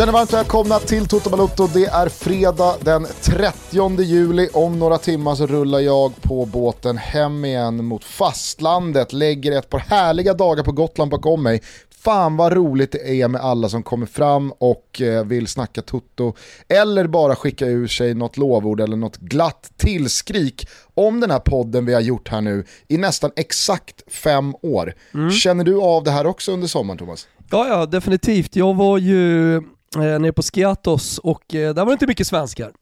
Känner varmt välkomna till Toto Balotto. Det är fredag den 30 juli. Om några timmar så rullar jag på båten hem igen mot fastlandet. Lägger ett par härliga dagar på Gotland bakom mig. Fan vad roligt det är med alla som kommer fram och eh, vill snacka Toto. Eller bara skicka ur sig något lovord eller något glatt tillskrik om den här podden vi har gjort här nu i nästan exakt fem år. Mm. Känner du av det här också under sommaren Thomas? Ja, ja, definitivt. Jag var ju eh, nere på Skiatos och eh, där var det inte mycket svenskar.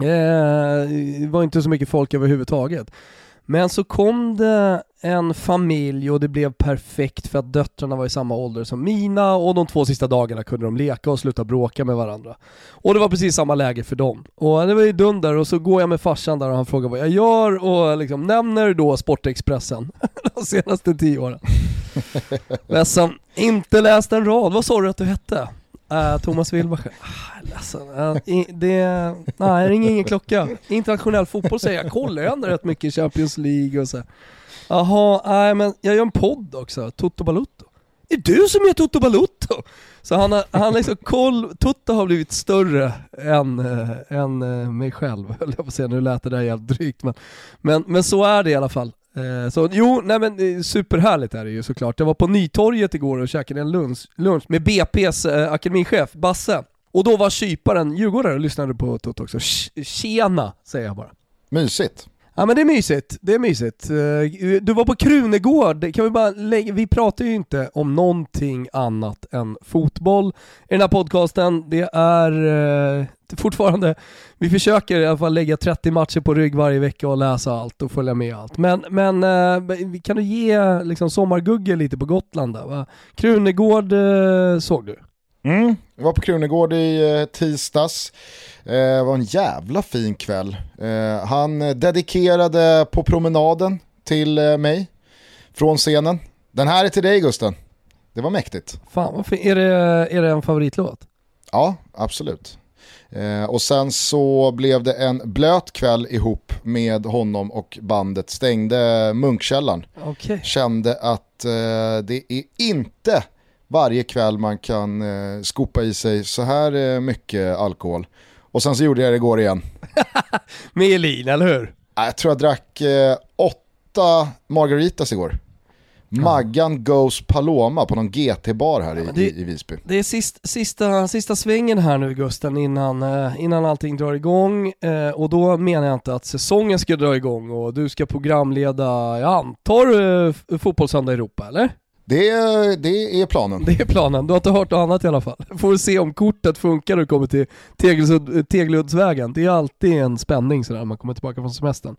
Eh, det var inte så mycket folk överhuvudtaget. Men så kom det en familj och det blev perfekt för att döttrarna var i samma ålder som mina och de två sista dagarna kunde de leka och sluta bråka med varandra. Och det var precis samma läge för dem. Och det var ju dunder och så går jag med farsan där och han frågar vad jag gör och liksom nämner då Sportexpressen de senaste tio åren. Ledsen, inte läst en rad. Vad sa du att du hette? Uh, Thomas Wilbacher. Ah, ledsen. Uh, i, det, nej, det ringer ingen klocka. Internationell fotboll säger jag. Kollar jag ändå rätt mycket Champions League och så. Jaha, nej men jag gör en podd också, Toto Balutto. Är du som gör Toto Balutto? Så han har, han liksom koll, Toto har blivit större än, äh, än äh, mig själv, höll jag på att säga. Nu lät det där helt drygt men, men, men så är det i alla fall. Eh, så jo, nej men eh, superhärligt är det ju såklart. Jag var på Nytorget igår och käkade en lunch, lunch med BP's eh, akademichef Basse. Och då var kyparen djurgårdare och lyssnade på Toto också. Tjena, säger jag bara. Mysigt. Ja men det är mysigt, det är mysigt. Eh, du var på Krunegård, kan vi bara lägga, vi pratar ju inte om någonting annat än fotboll i den här podcasten. Det är eh, fortfarande, vi försöker i alla fall lägga 30 matcher på rygg varje vecka och läsa allt och följa med allt. Men, men eh, kan du ge liksom, sommargugge lite på Gotland där? Va? Krunegård eh, såg du? Mm, jag var på Krunegård i eh, tisdags. Eh, det var en jävla fin kväll. Eh, han dedikerade på promenaden till eh, mig från scenen. Den här är till dig Gusten. Det var mäktigt. Fan vad Är det, är det en favoritlåt? Ja, absolut. Eh, och sen så blev det en blöt kväll ihop med honom och bandet stängde Munkkällaren. Okay. Kände att eh, det är inte varje kväll man kan eh, skopa i sig så här eh, mycket alkohol. Och sen så gjorde jag det igår igen. Med Elin, eller hur? Jag tror jag drack eh, åtta margaritas igår. Maggan Goes Paloma på någon GT-bar här i, det, i, Visby. Det är sist, sista, sista svängen här nu Gusten innan, eh, innan allting drar igång eh, och då menar jag inte att säsongen ska dra igång och du ska programleda, jag antar, Fotbollssöndag Europa eller? Det, det är planen. Det är planen, du har inte hört något annat i alla fall. Får se om kortet funkar när du kommer till Tegeluddsvägen. Det är alltid en spänning sådär när man kommer tillbaka från semestern.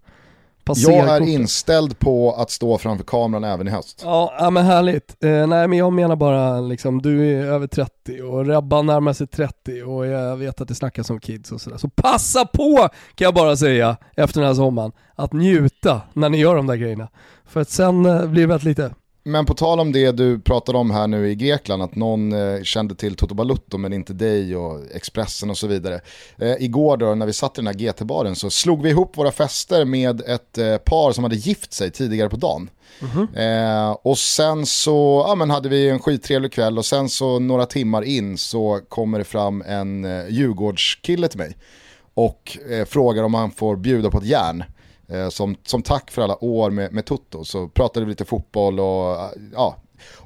Passera jag är kortet. inställd på att stå framför kameran även i höst. Ja, ja men härligt. Eh, nej men jag menar bara liksom, du är över 30 och Rebban närmar sig 30 och jag vet att det snackas om kids och sådär. Så passa på kan jag bara säga efter den här sommaren att njuta när ni gör de där grejerna. För att sen eh, blir det väldigt lite men på tal om det du pratade om här nu i Grekland, att någon eh, kände till Toto Balutto men inte dig och Expressen och så vidare. Eh, igår då när vi satt i den här GT-baren så slog vi ihop våra fester med ett eh, par som hade gift sig tidigare på dagen. Mm -hmm. och sen så ja, men hade vi en skittrevlig kväll och sen så några timmar in så kommer det fram en eh, Djurgårdskille till mig och eh, frågar om han får bjuda på ett järn. Eh, som, som tack för alla år med, med Toto så pratade vi lite fotboll och eh, ja.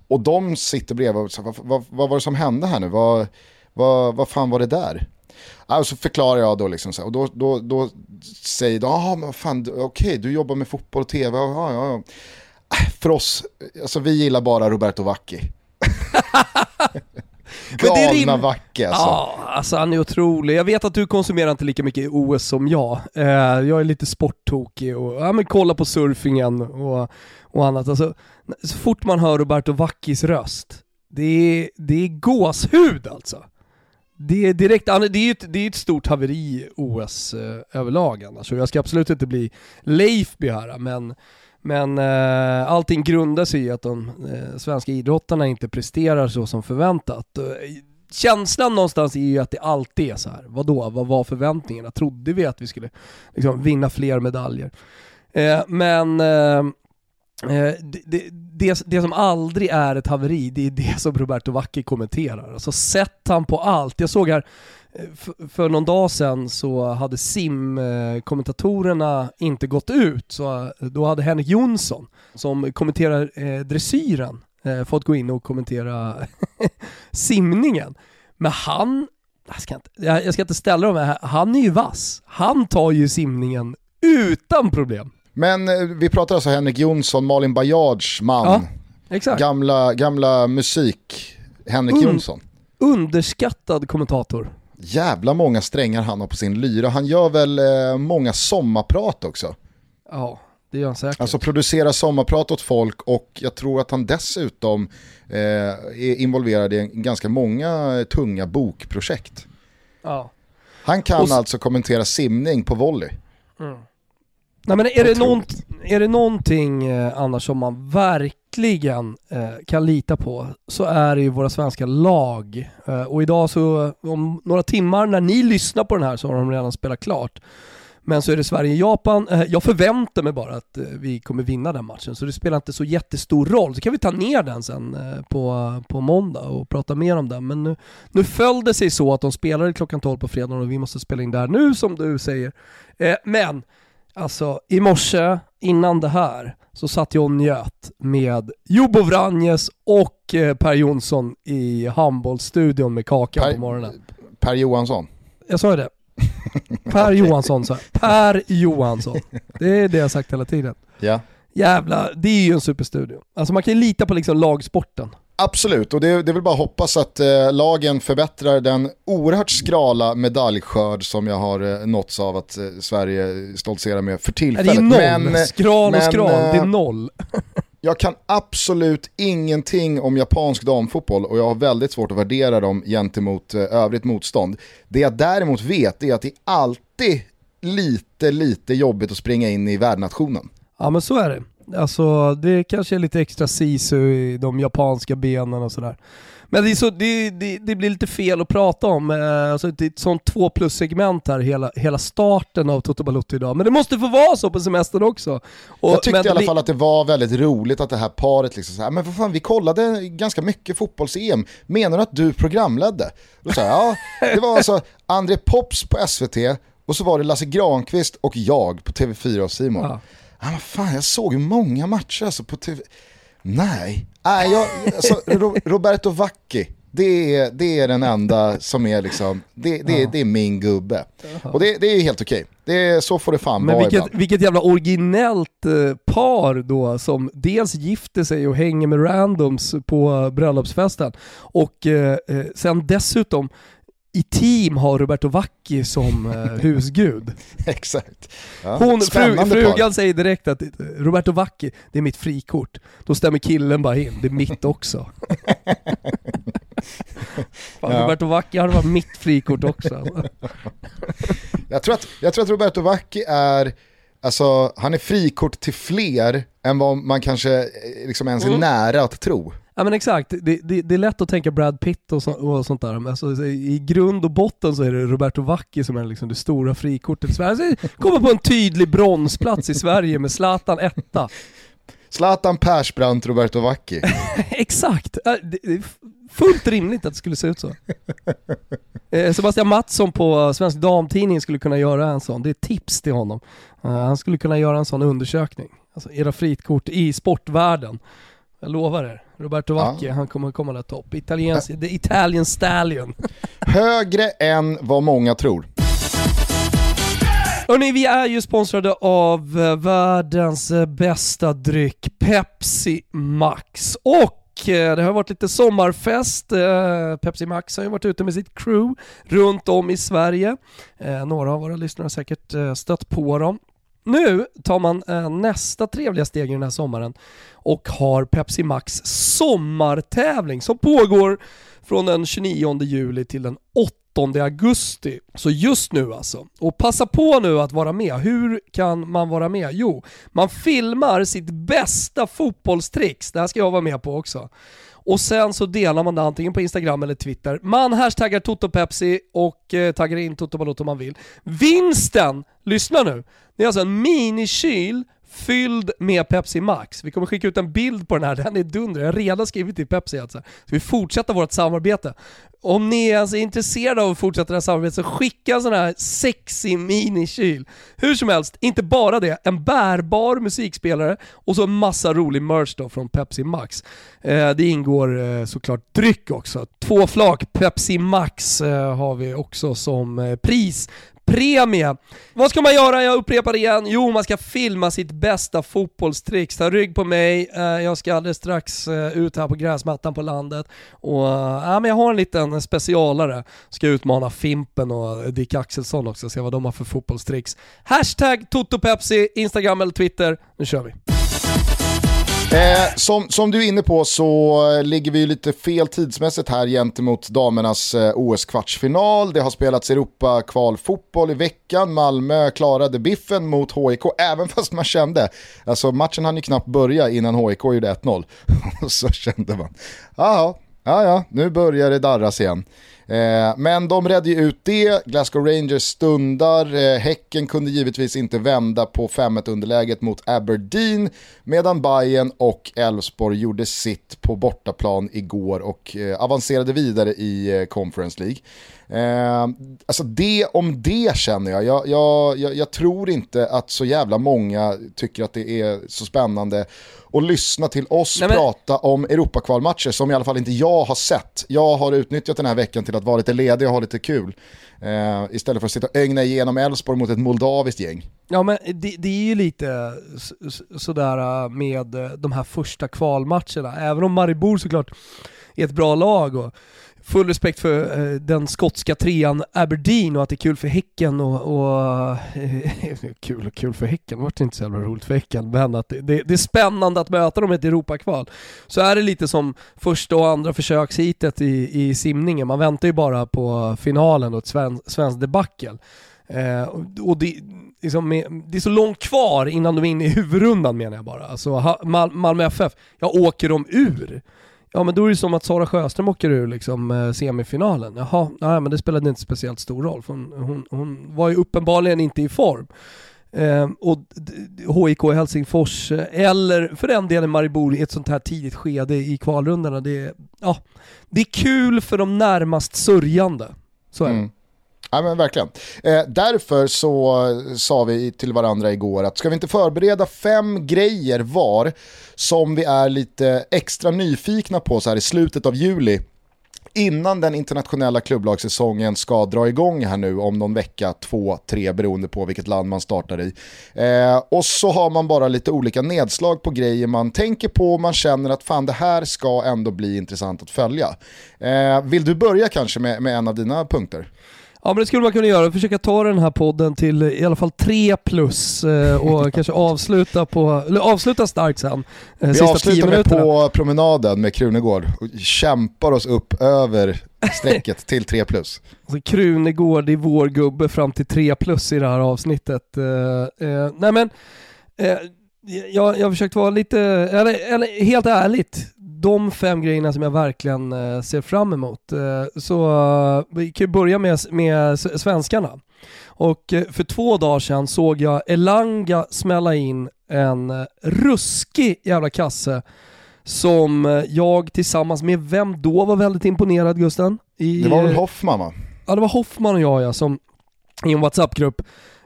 Och de sitter bredvid och säger, vad, vad, vad var det som hände här nu? Vad, vad, vad fan var det där? och så förklarar jag då liksom så här, och då, då, då säger de, ja men fan, okej okay, du jobbar med fotboll och tv, ja, ja, ja. Äh, för oss, alltså vi gillar bara Roberto Vacchi. Galna Vacke alltså. Ja, alltså han är otrolig. Jag vet att du konsumerar inte lika mycket OS som jag. Eh, jag är lite sporttokig och ja, men kolla på surfingen och, och annat. Alltså, så fort man hör Roberto Vackis röst, det är, det är gåshud alltså. Det är direkt, det är ett, det är ett stort haveri OS eh, överlag annars. Jag ska absolut inte bli Leifby här, men men eh, allting grundar sig i att de eh, svenska idrottarna inte presterar så som förväntat. Eh, känslan någonstans är ju att det alltid är så här. Vadå, vad var förväntningarna? Trodde vi att vi skulle liksom, vinna fler medaljer? Eh, men eh, eh det, det, det, det som aldrig är ett haveri, det är det som Roberto Vacchi kommenterar. Alltså sätt han på allt. Jag såg här, för någon dag sedan så hade simkommentatorerna inte gått ut, så eh, då hade Henrik Jonsson, som kommenterar eh, dressyren, fått gå in och kommentera simningen. Men han, jag ska, inte, jag ska inte ställa dem här, han är ju vass. Han tar ju simningen utan problem. Men eh, vi pratar alltså Henrik Jonsson, Malin Bajards man. Ja. Gamla, gamla musik, Henrik Un Jonsson. Underskattad kommentator. Jävla många strängar han har på sin lyra. Han gör väl eh, många sommarprat också. Ja, det gör han säkert. Alltså producera sommarprat åt folk och jag tror att han dessutom eh, är involverad i ganska många tunga bokprojekt. Ja. Han kan och... alltså kommentera simning på volley. Mm. Nej men är det, någon, är det någonting eh, annars som man verkligen eh, kan lita på så är det ju våra svenska lag. Eh, och idag så, om några timmar när ni lyssnar på den här så har de redan spelat klart. Men så är det Sverige-Japan. Eh, jag förväntar mig bara att eh, vi kommer vinna den matchen, så det spelar inte så jättestor roll. Så kan vi ta ner den sen på, på måndag och prata mer om den. Men nu, nu föll det sig så att de spelade klockan 12 på fredag och vi måste spela in där nu som du säger. Men Alltså i morse, innan det här, så satt jag och njöt med Jobo Vranjes och eh, Per Jonsson i handbollsstudion med kaka per, på morgonen. Per Johansson? Jag sa ju det. Per Johansson sa Per Johansson. Det är det jag sagt hela tiden. Ja. Jävla, det är ju en superstudio. Alltså man kan ju lita på liksom lagsporten. Absolut, och det, det är väl bara att hoppas att eh, lagen förbättrar den oerhört skrala medaljskörd som jag har eh, nåtts av att eh, Sverige stoltserar med för tillfället. det är noll, men, eh, skral och skral, det är eh, noll. jag kan absolut ingenting om japansk damfotboll och jag har väldigt svårt att värdera dem gentemot eh, övrigt motstånd. Det jag däremot vet är att det är alltid lite, lite jobbigt att springa in i värdnationen. Ja men så är det. Alltså det kanske är lite extra sisu i de japanska benen och sådär. Men det, så, det, det, det, blir lite fel att prata om, eh, alltså det är ett sånt två plus-segment här hela, hela starten av Toto Balotto idag. Men det måste få vara så på semestern också. Och, jag tyckte i alla fall att det var väldigt roligt att det här paret liksom så här, men för fan vi kollade ganska mycket fotbolls-EM, menar du att du programledde? Då sa jag, ja, det var alltså André Pops på SVT och så var det Lasse Granqvist och jag på TV4 och Simon. Ja ah, fan, jag såg ju många matcher alltså på tv. Nej, Nej jag, alltså, Roberto Vacchi, det är, det är den enda som är liksom, det, det, det är min gubbe. Och det, det är helt okej. Det så får det fan Men vara vilket, ibland. vilket jävla originellt eh, par då som dels gifter sig och hänger med randoms på bröllopsfesten och eh, eh sen dessutom i team har Roberto Vacchi som eh, husgud. Exakt. Ja. Hon, fru, frugan säger direkt att Roberto Vacchi, det är mitt frikort. Då stämmer killen bara in, det är mitt också. Fan, ja. Roberto Vacchi hade varit mitt frikort också. jag, tror att, jag tror att Roberto Vacchi är, alltså han är frikort till fler än vad man kanske eh, liksom ens är mm. nära att tro. Ja men exakt, det, det, det, är lätt att tänka Brad Pitt och, så, och sånt där. Men alltså, I grund och botten så är det Roberto Vacchi som är liksom det stora frikortet i Sverige. Alltså, kommer på en tydlig bronsplats i Sverige med Zlatan etta. Zlatan Persbrandt, Roberto Vacchi. exakt, det är fullt rimligt att det skulle se ut så. Eh, Sebastian Mattsson på Svensk Damtidning skulle kunna göra en sån, det är tips till honom. Eh, han skulle kunna göra en sån undersökning. Alltså era fritkort i sportvärlden. Jag lovar er. Roberto Vacchi, ja. han kommer komma där topp. Italiens, the Italian Stallion. Högre än vad många tror. Hörrni, vi är ju sponsrade av eh, världens eh, bästa dryck, Pepsi Max. Och eh, det har varit lite sommarfest. Pepsi Max har ju varit ute med sitt crew runt om i Sverige. Några av våra lyssnare har säkert stött på dem. Nu tar man eh, nästa trevliga steg i den här sommaren och har Pepsi Max sommartävling som pågår från den 29 juli till den 8 augusti. Så just nu alltså. Och passa på nu att vara med. Hur kan man vara med? Jo, man filmar sitt bästa fotbollstricks. Det här ska jag vara med på också. Och sen så delar man det antingen på Instagram eller Twitter. Man hashtaggar TotoPepsi och eh, taggar in Toto Balotto om man vill. Vinsten, lyssna nu, det är alltså en minikyl fylld med Pepsi Max. Vi kommer skicka ut en bild på den här, den är dunder. Jag har redan skrivit till Pepsi alltså. Så vi fortsätter vårt samarbete. Om ni är alltså intresserade av att fortsätta det här samarbetet så skicka en sån här sexy minikyl. Hur som helst, inte bara det, en bärbar musikspelare och så en massa rolig merch då från Pepsi Max. Eh, det ingår eh, såklart dryck också. Två flak Pepsi Max eh, har vi också som eh, pris premie. Vad ska man göra? Jag upprepar det igen. Jo, man ska filma sitt bästa fotbollstricks. Ta rygg på mig, eh, jag ska alldeles strax eh, ut här på gräsmattan på landet och eh, ja, men jag har en liten specialare. Ska utmana Fimpen och Dick Axelsson också, se vad de har för fotbollstricks. Hashtag TotoPepsi, Instagram eller Twitter. Nu kör vi! Eh, som, som du är inne på så eh, ligger vi lite fel tidsmässigt här gentemot damernas eh, OS-kvartsfinal. Det har spelats Europa-kvalfotboll i veckan. Malmö klarade biffen mot HIK, även fast man kände, alltså matchen hann ju knappt börja innan HIK gjorde 1-0. Och så kände man, ja ja, ja, nu börjar det darras igen. Eh, men de redde ju ut det, Glasgow Rangers stundar, eh, Häcken kunde givetvis inte vända på 5-1 underläget mot Aberdeen, medan Bayern och Elfsborg gjorde sitt på bortaplan igår och eh, avancerade vidare i eh, Conference League. Eh, alltså det om det känner jag. Jag, jag, jag. jag, tror inte att så jävla många tycker att det är så spännande att lyssna till oss Nej, men... prata om Europakvalmatcher som i alla fall inte jag har sett. Jag har utnyttjat den här veckan till att vara lite ledig och ha lite kul. Eh, istället för att sitta och ögna igenom Elfsborg mot ett moldaviskt gäng. Ja men det, det är ju lite sådär äh, med de här första kvalmatcherna, även om Maribor såklart är ett bra lag och full respekt för eh, den skotska trean Aberdeen och att det är kul för Häcken och, och eh, kul och kul för Häcken, det vart inte så jävla roligt för Häcken, men att det, det, det, är spännande att möta dem i ett Europakval. Så är det lite som första och andra försökshitet i, i simningen, man väntar ju bara på finalen och ett svenskt svenskt debacle. Eh, och det, liksom, det är så långt kvar innan de är inne i huvudrundan menar jag bara. Alltså Mal Malmö FF, jag åker dem ur? Ja men då är det som att Sara Sjöström åker ur liksom, eh, semifinalen. Jaha, nej men det spelade inte speciellt stor roll för hon, hon, hon var ju uppenbarligen inte i form. Eh, och HIK Helsingfors, eh, eller för den delen Maribor i ett sånt här tidigt skede i kvalrundorna, det, ja, det är kul för de närmast sörjande. Så är det. Mm. Ja men verkligen. Eh, därför så sa vi till varandra igår att ska vi inte förbereda fem grejer var som vi är lite extra nyfikna på så här i slutet av juli innan den internationella klubblagssäsongen ska dra igång här nu om någon vecka, två, tre beroende på vilket land man startar i. Eh, och så har man bara lite olika nedslag på grejer man tänker på och man känner att fan det här ska ändå bli intressant att följa. Eh, vill du börja kanske med, med en av dina punkter? Ja men det skulle man kunna göra, försöka ta den här podden till i alla fall 3 plus eh, och kanske avsluta på, eller avsluta starkt sen. Eh, Vi avslutar med på promenaden med Krunegård och kämpar oss upp över strecket till 3 plus. Alltså, Krunegård är vår gubbe fram till 3 plus i det här avsnittet. Eh, nej men, jag, jag har försökt vara lite, eller, eller helt ärligt, de fem grejerna som jag verkligen eh, ser fram emot. Eh, så eh, vi kan ju börja med, med svenskarna. Och för två dagar sedan såg jag Elanga smälla in en ruskig jävla kasse som jag tillsammans med vem då var väldigt imponerad Gusten? I, det var väl Hoffman va? Ja det var Hoffman och jag ja, som i en WhatsApp-grupp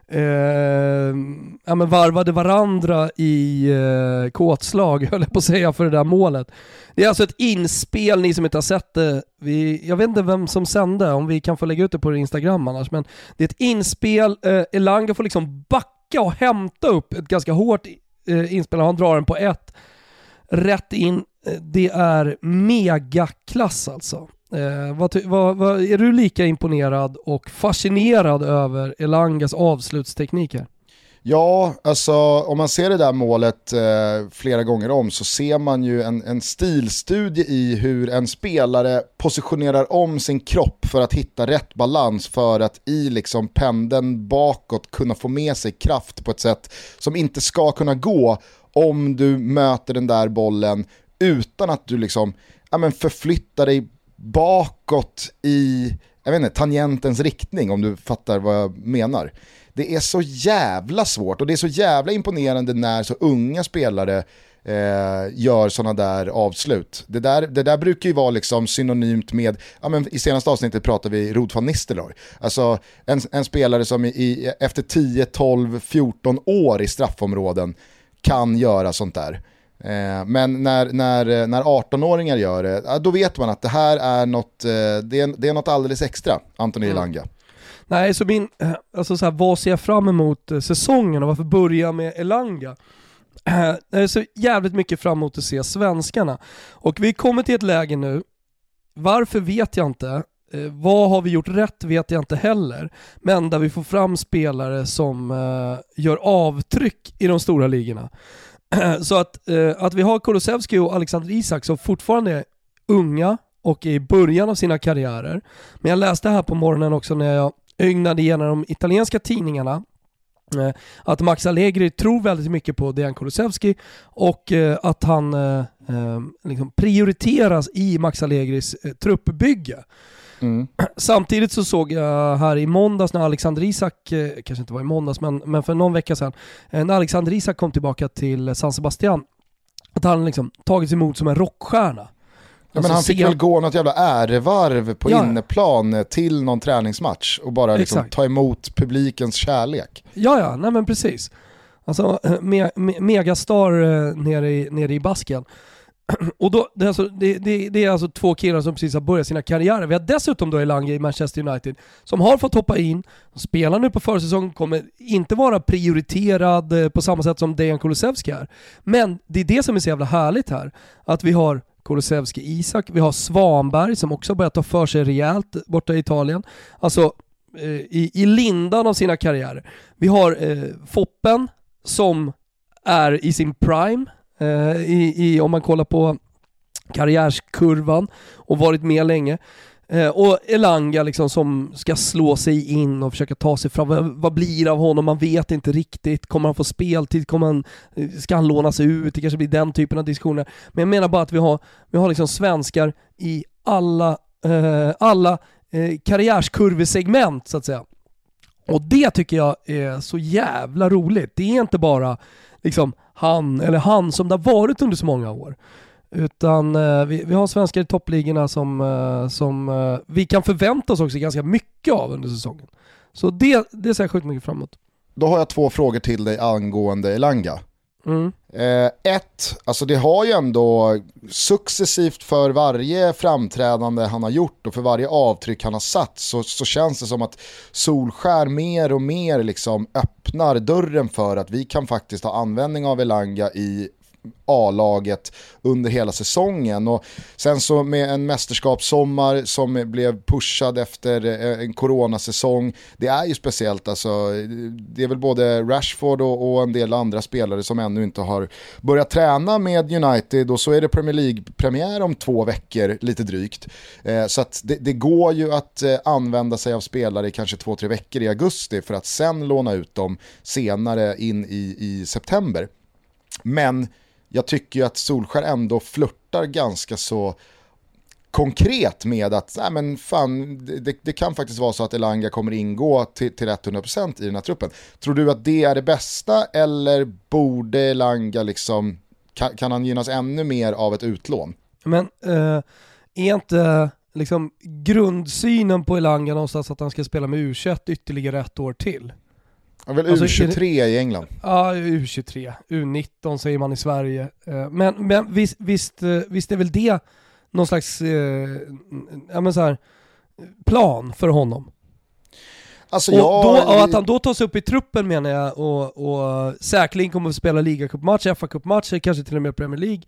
eh, ja, men varvade varandra i eh, kåtslag, höll jag på att säga, för det där målet. Det är alltså ett inspel, ni som inte har sett det, vi, jag vet inte vem som sände, om vi kan få lägga ut det på Instagram annars, men det är ett inspel, eh, Elanga får liksom backa och hämta upp ett ganska hårt eh, inspel, han drar den på ett, rätt in, eh, det är megaklass alltså. Eh, vad, vad, vad, är du lika imponerad och fascinerad över Elangas avslutsteknik här? Ja, alltså om man ser det där målet eh, flera gånger om så ser man ju en, en stilstudie i hur en spelare positionerar om sin kropp för att hitta rätt balans för att i liksom pendeln bakåt kunna få med sig kraft på ett sätt som inte ska kunna gå om du möter den där bollen utan att du liksom ja, men förflyttar dig bakåt i jag vet inte, tangentens riktning om du fattar vad jag menar. det är så jävla svårt och det är så jävla imponerande när så unga spelare eh, gör sådana där avslut. Det där, det där brukar ju vara liksom synonymt med, ja, men i senaste avsnittet pratade vi Rod van Nistelrooy. Alltså en, en spelare som i, i, efter 10, 12, 14 år i straffområden kan göra sånt där. Eh, men när, när, när 18-åringar gör det, då vet man att det här är något, eh, det är, det är något alldeles extra, Antoni mm. Elanga. Nej, så min, eh, alltså så här, vad ser jag fram emot säsongen och varför börja med Elanga? Jag ser jävligt mycket fram emot att se svenskarna. Och vi kommer till ett läge nu, varför vet jag inte, vad har vi gjort rätt vet jag inte heller. Men där vi får fram spelare som gör avtryck i de stora ligorna. Så att, eh, att vi har Kulusevski och Alexander Isak som fortfarande är unga och är i början av sina karriärer. Men jag läste här på morgonen också när jag ögnade igenom de italienska tidningarna eh, att Max Allegri tror väldigt mycket på Dejan Kulusevski och eh, att han eh, eh, liksom prioriteras i Max Allegris eh, truppbygge. Mm. Samtidigt så såg jag här i måndags när Alexander Isak, eh, kanske inte var i måndags men, men för någon vecka sedan, eh, när Alexander Isak kom tillbaka till San Sebastian, att han liksom tagits emot som en rockstjärna. Ja, men alltså, han fick väl gå något jävla ärevarv på ja. inneplan till någon träningsmatch och bara liksom ta emot publikens kärlek. Ja, ja, nej men precis. Alltså eh, me, me, megastar nere i, nere i basken. Och då, det, är alltså, det, det, det, är alltså två killar som precis har börjat sina karriärer. Vi har dessutom då Elanga i Manchester United som har fått hoppa in, spelar nu på försäsongen, kommer inte vara prioriterad eh, på samma sätt som Dejan Kulusevski är. Men det är det som är så jävla härligt här. Att vi har Kulusevski Isak, vi har Svanberg som också börjat ta för sig rejält borta i Italien. Alltså eh, i, i lindan av sina karriärer. Vi har eh, Foppen som är i sin prime, Eh, i, i, om man kollar på karriärskurvan och varit med länge. Eh, och Elanga liksom som ska slå sig in och försöka ta sig fram. Vad, vad blir det av honom? Man vet inte riktigt. Kommer han få speltid? Kommer han, eh, ska han lånas ut? Det kanske blir den typen av diskussioner. Men jag menar bara att vi har, vi har liksom svenskar i alla, eh, alla eh, karriärskurvesegment så att säga. Och det tycker jag är så jävla roligt. Det är inte bara liksom han eller han som det har varit under så många år. Utan eh, vi, vi har svenskar i toppligorna som, eh, som eh, vi kan förvänta oss också ganska mycket av under säsongen. Så det, det ser jag sjukt mycket framåt. Då har jag två frågor till dig angående Elanga. Mm. Eh, ett, alltså det har ju ändå successivt för varje framträdande han har gjort och för varje avtryck han har satt så, så känns det som att Solskär mer och mer liksom öppnar dörren för att vi kan faktiskt ha användning av Elanga i A-laget under hela säsongen. Och sen så med en mästerskapssommar som blev pushad efter eh, en coronasäsong. Det är ju speciellt alltså. Det är väl både Rashford och, och en del andra spelare som ännu inte har börjat träna med United och så är det Premier League-premiär om två veckor, lite drygt. Eh, så att det, det, går ju att eh, använda sig av spelare i kanske två, tre veckor i augusti för att sen låna ut dem senare in i, i september. Men jag tycker ju att Solskär ändå flörtar ganska så konkret med att nej men fan, det, det, kan faktiskt vara så att Elanga kommer ingå till, till 100% i den här truppen. Tror du att det är det bästa eller borde Elanga liksom, kan, kan han gynnas ännu mer av ett utlån? Men eh, är inte liksom grundsynen på Elanga någonstans att han ska spela med U21 ytterligare ett år till? Ja, väl alltså, U23 det, i England? Ja, U23. U19 säger man i Sverige. Eh, men, men visst, visst, eh, visst är väl det någon slags eh, ja, men så här, plan för honom? Alltså och, jag... då, och att han då tas upp i truppen menar jag och, och säkerligen kommer att spela ligacupmatcher, FA-cupmatcher, kanske till och med Premier League.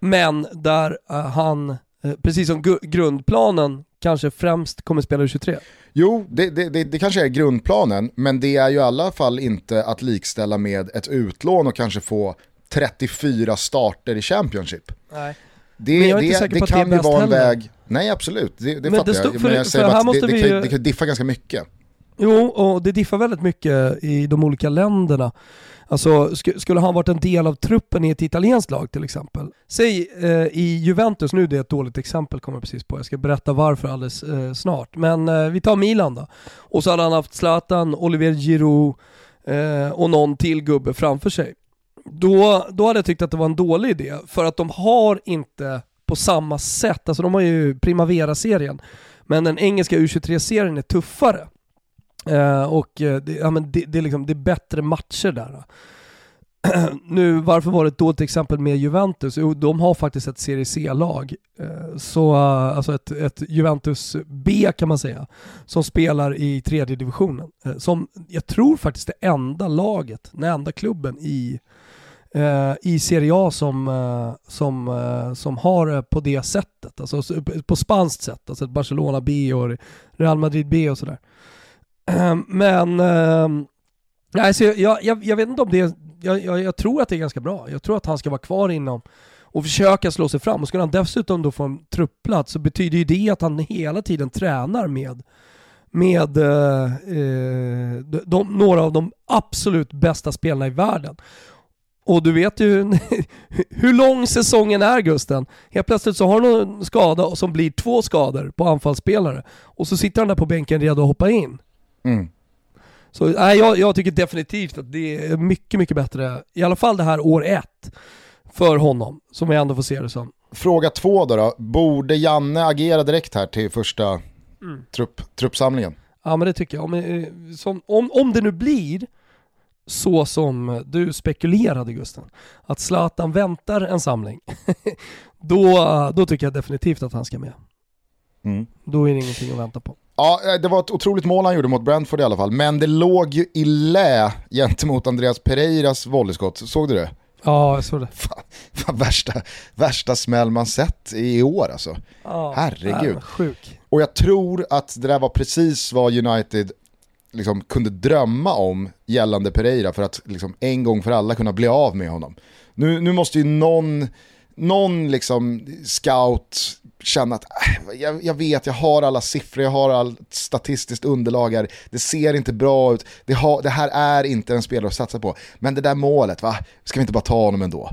Men där han, precis som grundplanen, kanske främst kommer att spela U23. Jo, det, det, det, det, kanske är grundplanen, men det är ju i alla fall inte att likställa med ett utlån och kanske få 34 starter i Championship. Nej. Det, det, det kan ju vara en heller. väg, nej absolut, det, det fattar jag, men jag säger bara att det, det, kan, det kan diffa ganska mycket. Jo, och det diffar väldigt mycket i de olika länderna. Alltså, sk skulle han varit en del av truppen i ett italienskt lag till exempel? Säg eh, i Juventus, nu är det ett dåligt exempel kommer jag precis på, jag ska berätta varför alldeles eh, snart. Men eh, vi tar Milan då. Och så hade han haft Zlatan, Olivier Giroud eh, och någon till gubbe framför sig. Då, då hade jag tyckt att det var en dålig idé, för att de har inte på samma sätt, alltså de har ju Primavera-serien, men den engelska U23-serien är tuffare. Eh, och eh, det, ja, men det, det, är liksom, det är bättre matcher där. nu, varför var det ett dåligt exempel med Juventus? Jo, de har faktiskt ett Serie C-lag. Eh, så, alltså ett, ett, Juventus B kan man säga, som spelar i tredje divisionen. som jag tror faktiskt det enda laget, den enda klubben i i Serie A som, som, som har det på det sättet, alltså på spanskt sätt, alltså ett Barcelona B och Real Madrid B och sådär. Ehm, men, äh, alltså, jag, jag, jag vet inte om det, jag, jag, jag, tror att det är ganska bra. Jag tror att han ska vara kvar inom och försöka slå sig fram. Och skulle han dessutom då få en truppplats så betyder ju det att han hela tiden tränar med med eh, eh, de, de, några av de absolut bästa spelarna i världen. Och du vet ju hur lång säsongen är Gusten. Helt plötsligt så har du någon skada som blir två skador på anfallsspelare. Och så sitter han där på bänken redo att hoppa in. Mm. Så nej, jag, jag tycker definitivt att det är mycket, mycket bättre, i alla fall det här år ett, för honom, som jag ändå får se det som. Fråga två då, då. borde Janne agera direkt här till första mm. trupp, truppsamlingen? Ja men det tycker jag. Om, eh, som, om, om det nu blir så som du spekulerade Gusten, att Zlatan väntar en samling, då, då tycker jag definitivt att han ska med. Mm. Då är det ingenting att vänta på. Ja, eh, det var ett otroligt mål han gjorde mot Brentford i alla fall. Men det låg ju i lä gentemot Andreas Pereiras volleyskott. Såg du det? Ja, jag såg det. Fan, fan, värsta, värsta smäll man sett i år alltså. Ja, Herregud. Sjuk. Och jag tror att det där var precis vad United liksom kunde drömma om gällande Pereira för att liksom en gång för alla kunna bli av med honom. Nu, nu måste ju någon, någon liksom scout känna att äh, jag, jag, vet, jag har alla siffror, jag har allt statistiskt underlag här, det ser inte bra ut, det, har, det här är inte en spelare att satsa på. Men det där målet, va? ska vi inte bara ta honom ändå?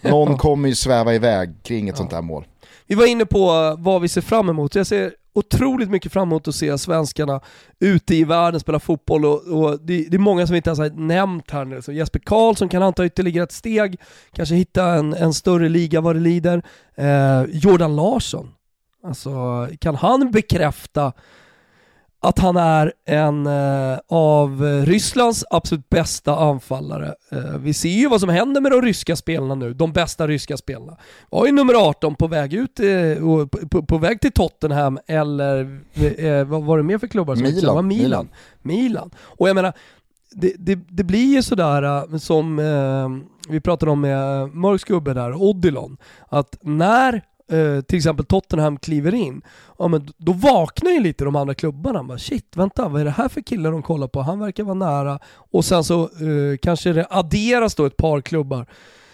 Någon kommer ju sväva iväg kring ett ja. sånt där mål. Vi var inne på vad vi ser fram emot, jag ser otroligt mycket fram emot att se svenskarna ute i världen spela fotboll och, och det, det, är många som vi inte ens har nämnt här nu. Så Jesper Karlsson kan han ta ytterligare ett steg, kanske hitta en, en större liga vad det lider. Eh, Jordan Larsson, alltså kan han bekräfta att han är en eh, av Rysslands absolut bästa anfallare. Eh, vi ser ju vad som händer med de ryska spelarna nu, de bästa ryska spelarna. Var ju nummer 18 på väg ut, eh, på, på, väg till Tottenham eller eh, vad var det mer för klubbar? Som Milan. Milan. Milan. Milan. Och jag menar, det, det, det blir ju sådär eh, som eh, vi pratade om med Mörks gubbe där, Odilon, att när eh, till exempel Tottenham kliver in, ja, men då vaknar ju lite de andra klubbarna. Bara, Shit, vänta, vad är det här för kille de kollar på? Han verkar vara nära. Och sen så eh, kanske det adderas då ett par klubbar.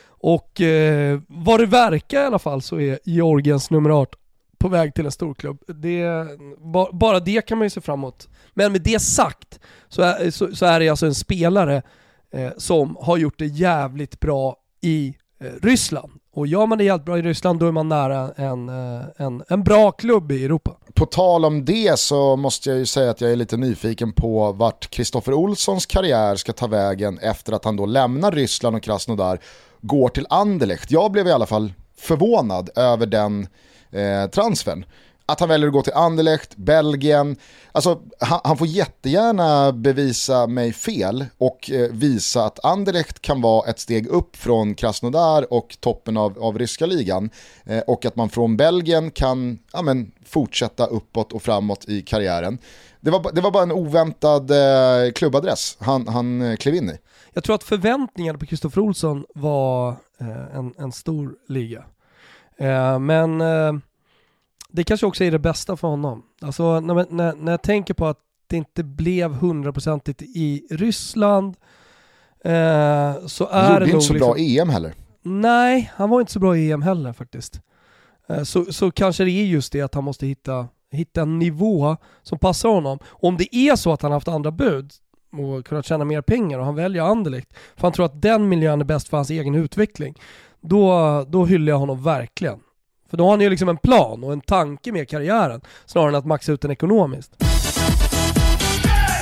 Och eh, vad det verkar i alla fall så är Georgiens nummer 18 på väg till en storklubb. Det, bara det kan man ju se fram emot. Men med det sagt så är, så, så är det alltså en spelare eh, som har gjort det jävligt bra i eh, Ryssland. Och gör man det jävligt bra i Ryssland då är man nära en, eh, en, en bra klubb i Europa. På tal om det så måste jag ju säga att jag är lite nyfiken på vart Kristoffer Olssons karriär ska ta vägen efter att han då lämnar Ryssland och Krasnodar, går till Anderlecht. Jag blev i alla fall förvånad över den eh, transfern att han väljer att gå till Anderlecht, Belgien. Alltså, han, han, får jättegärna bevisa mig fel och eh, visa att Anderlecht kan vara ett steg upp från Krasnodar och toppen av, av ryska ligan. Eh, och att man från Belgien kan ja, men, fortsätta uppåt och framåt i karriären. Det var, det var bara en oväntad eh, klubbadress han, han eh, klev in i. Jag tror att förväntningarna på Kristoffer Olsson var eh, en, en stor liga. Eh, men eh, det kanske också är det bästa för honom. Alltså när, när, när jag tänker på att det inte blev hundraprocentigt i Ryssland eh, så är Gjorde det inte så liksom... bra EM heller. Nej, han var inte så bra i EM heller faktiskt. Eh, så, så kanske det är just det att han måste hitta hitta en nivå som passar honom. Om det är så att han har haft andra bud och kunnat tjäna mer pengar och han väljer Anderlecht, för han tror att den miljön är bäst för hans egen utveckling, då, då hyllar jag honom verkligen. För då har han ju liksom en plan och en tanke med karriären, snarare än att maxa ut den ekonomiskt.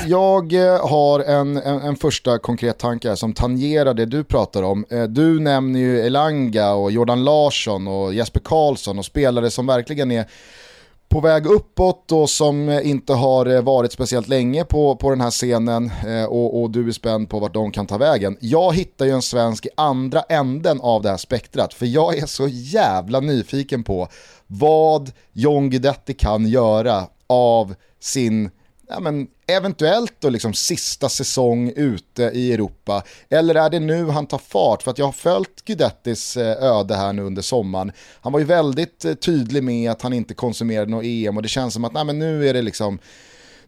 Jag eh, har en, en, en, första konkret tanke här som tangerar det du pratar om. Eh, du nämner ju Elanga och Jordan Larsson och Jesper Karlsson och spelare som verkligen är på väg uppåt och som eh, inte har eh, varit speciellt länge på, på den här scenen eh, och, och, du är spänd på vart de kan ta vägen. Jag hittar ju en svensk i andra änden av det här spektrat för jag är så jävla nyfiken på vad John Guidetti kan göra av sin ja, men, eventuellt då liksom sista säsong ute i Europa? Eller är det nu han tar fart? För att jag har följt Guidettis eh, öde här nu under sommaren. Han var ju väldigt eh, tydlig med att han inte konsumerade något EM och det känns som att nej, men nu är det liksom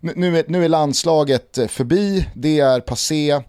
nu är, nu är landslaget eh, förbi, det är passé,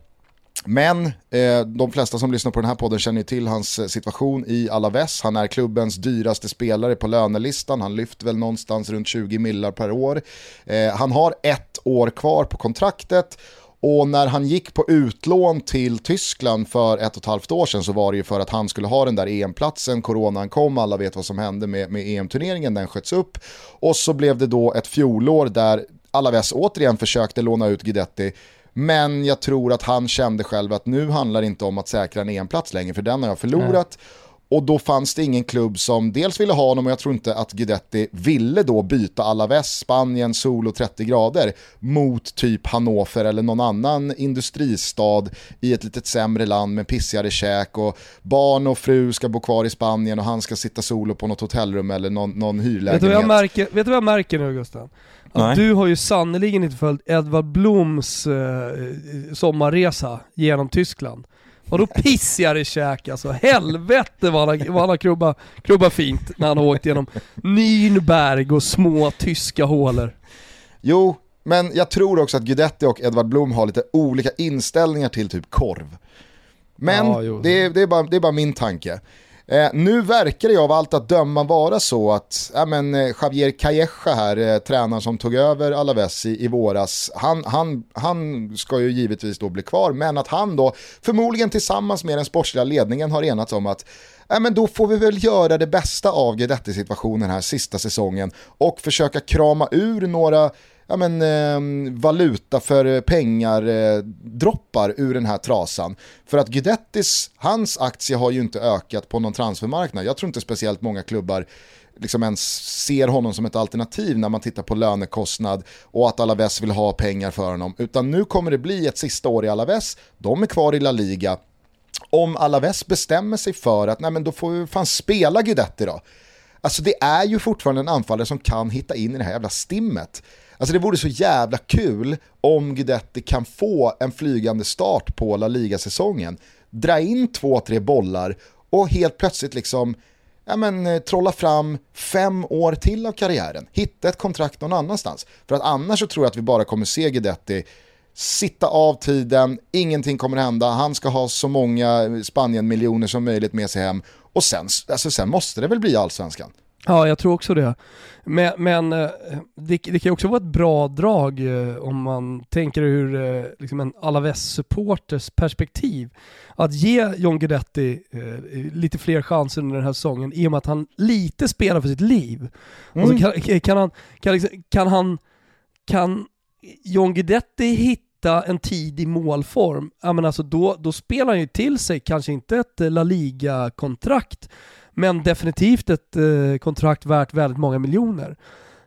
men eh, de flesta som lyssnar på den här podden känner till hans eh, situation i Alaves. Han är klubbens dyraste spelare på lönelistan. Han lyfter väl någonstans runt 20 millar per år. Eh, han har ett år kvar på kontraktet och när han gick på utlån till Tyskland för ett och ett halvt år sedan så var det ju för att han skulle ha den där EM-platsen, coronan kom, alla vet vad som hände med, med EM-turneringen, den sköts upp. Och så blev det då ett fjolår där Alaves återigen försökte låna ut Guidetti men jag tror att han kände själv att nu handlar det inte om att säkra en EM-plats längre, för den har jag förlorat. Mm. Och då fanns det ingen klubb som dels ville ha honom och jag tror inte att Guidetti ville då byta Alaves, Spanien, sol och 30 grader mot typ Hannover eller någon annan industristad i ett litet sämre land med pissigare käk och barn och fru ska bo kvar i Spanien och han ska sitta solo på något hotellrum eller någon, någon hyrlägenhet. Vet du vad jag märker, vet du vad jag märker nu Gustav? Att du har ju sannoliken inte följt Edvard Bloms eh, sommarresa genom Tyskland. Och då pissar i käk alltså. Helvete vad han, vad han har krubbat krubba fint när han har åkt genom Nürnberg och små tyska hålor. Jo, men jag tror också att Guidetti och Edvard Blom har lite olika inställningar till typ korv. Men ja, det, är, det, är bara, det är bara min tanke. Eh, nu verkar det av allt att döma vara så att ja, men, eh, Javier Calleja här, eh, tränaren som tog över Alaves i, i våras, han, han, han ska ju givetvis då bli kvar, men att han då förmodligen tillsammans med den sportsliga ledningen har enats om att ja, men då får vi väl göra det bästa av Guidetti-situationen här sista säsongen och försöka krama ur några ja, men, eh, valuta för eh, pengar eh, droppar ur den här trasan. För att Guidettis, hans aktie har ju inte ökat på någon transfermarknad. Jag tror inte speciellt många klubbar liksom ens ser honom som ett alternativ när man tittar på lönekostnad och att Alaves vill ha pengar för honom. Utan nu kommer det bli ett sista år i Alaves, de är kvar i La Liga. Om Alaves bestämmer sig för att nej men då får vi fan spela Guidetti då. Alltså det är ju fortfarande en anfallare som kan hitta in i det här jävla stimmet. Alltså det vore så jävla kul om Guidetti kan få en flygande start på La Liga-säsongen. Dra in två, tre bollar och helt plötsligt liksom ja men, eh, trolla fram fem år till av karriären. Hitta ett kontrakt någon annanstans. För att annars så tror jag att vi bara kommer se Guidetti sitta av tiden, ingenting kommer hända, han ska ha så många Spanien-miljoner som möjligt med sig hem och sen, alltså sen måste det väl bli allsvenskan. Ja, jag tror också det. Men, men eh, det, det, kan ju också vara ett bra drag eh, om man tänker ur eh, liksom en Alaves-supporters perspektiv. Att ge John Guidetti lite fler chanser under den här säsongen i och med att han lite spelar för sitt liv. Mm. Alltså kan, kan, han, kan, liksom, kan han, kan John Guidetti hitta en tidig målform, ja men alltså då, då spelar han ju till sig kanske inte ett La Liga-kontrakt men definitivt ett eh, kontrakt värt väldigt många miljoner.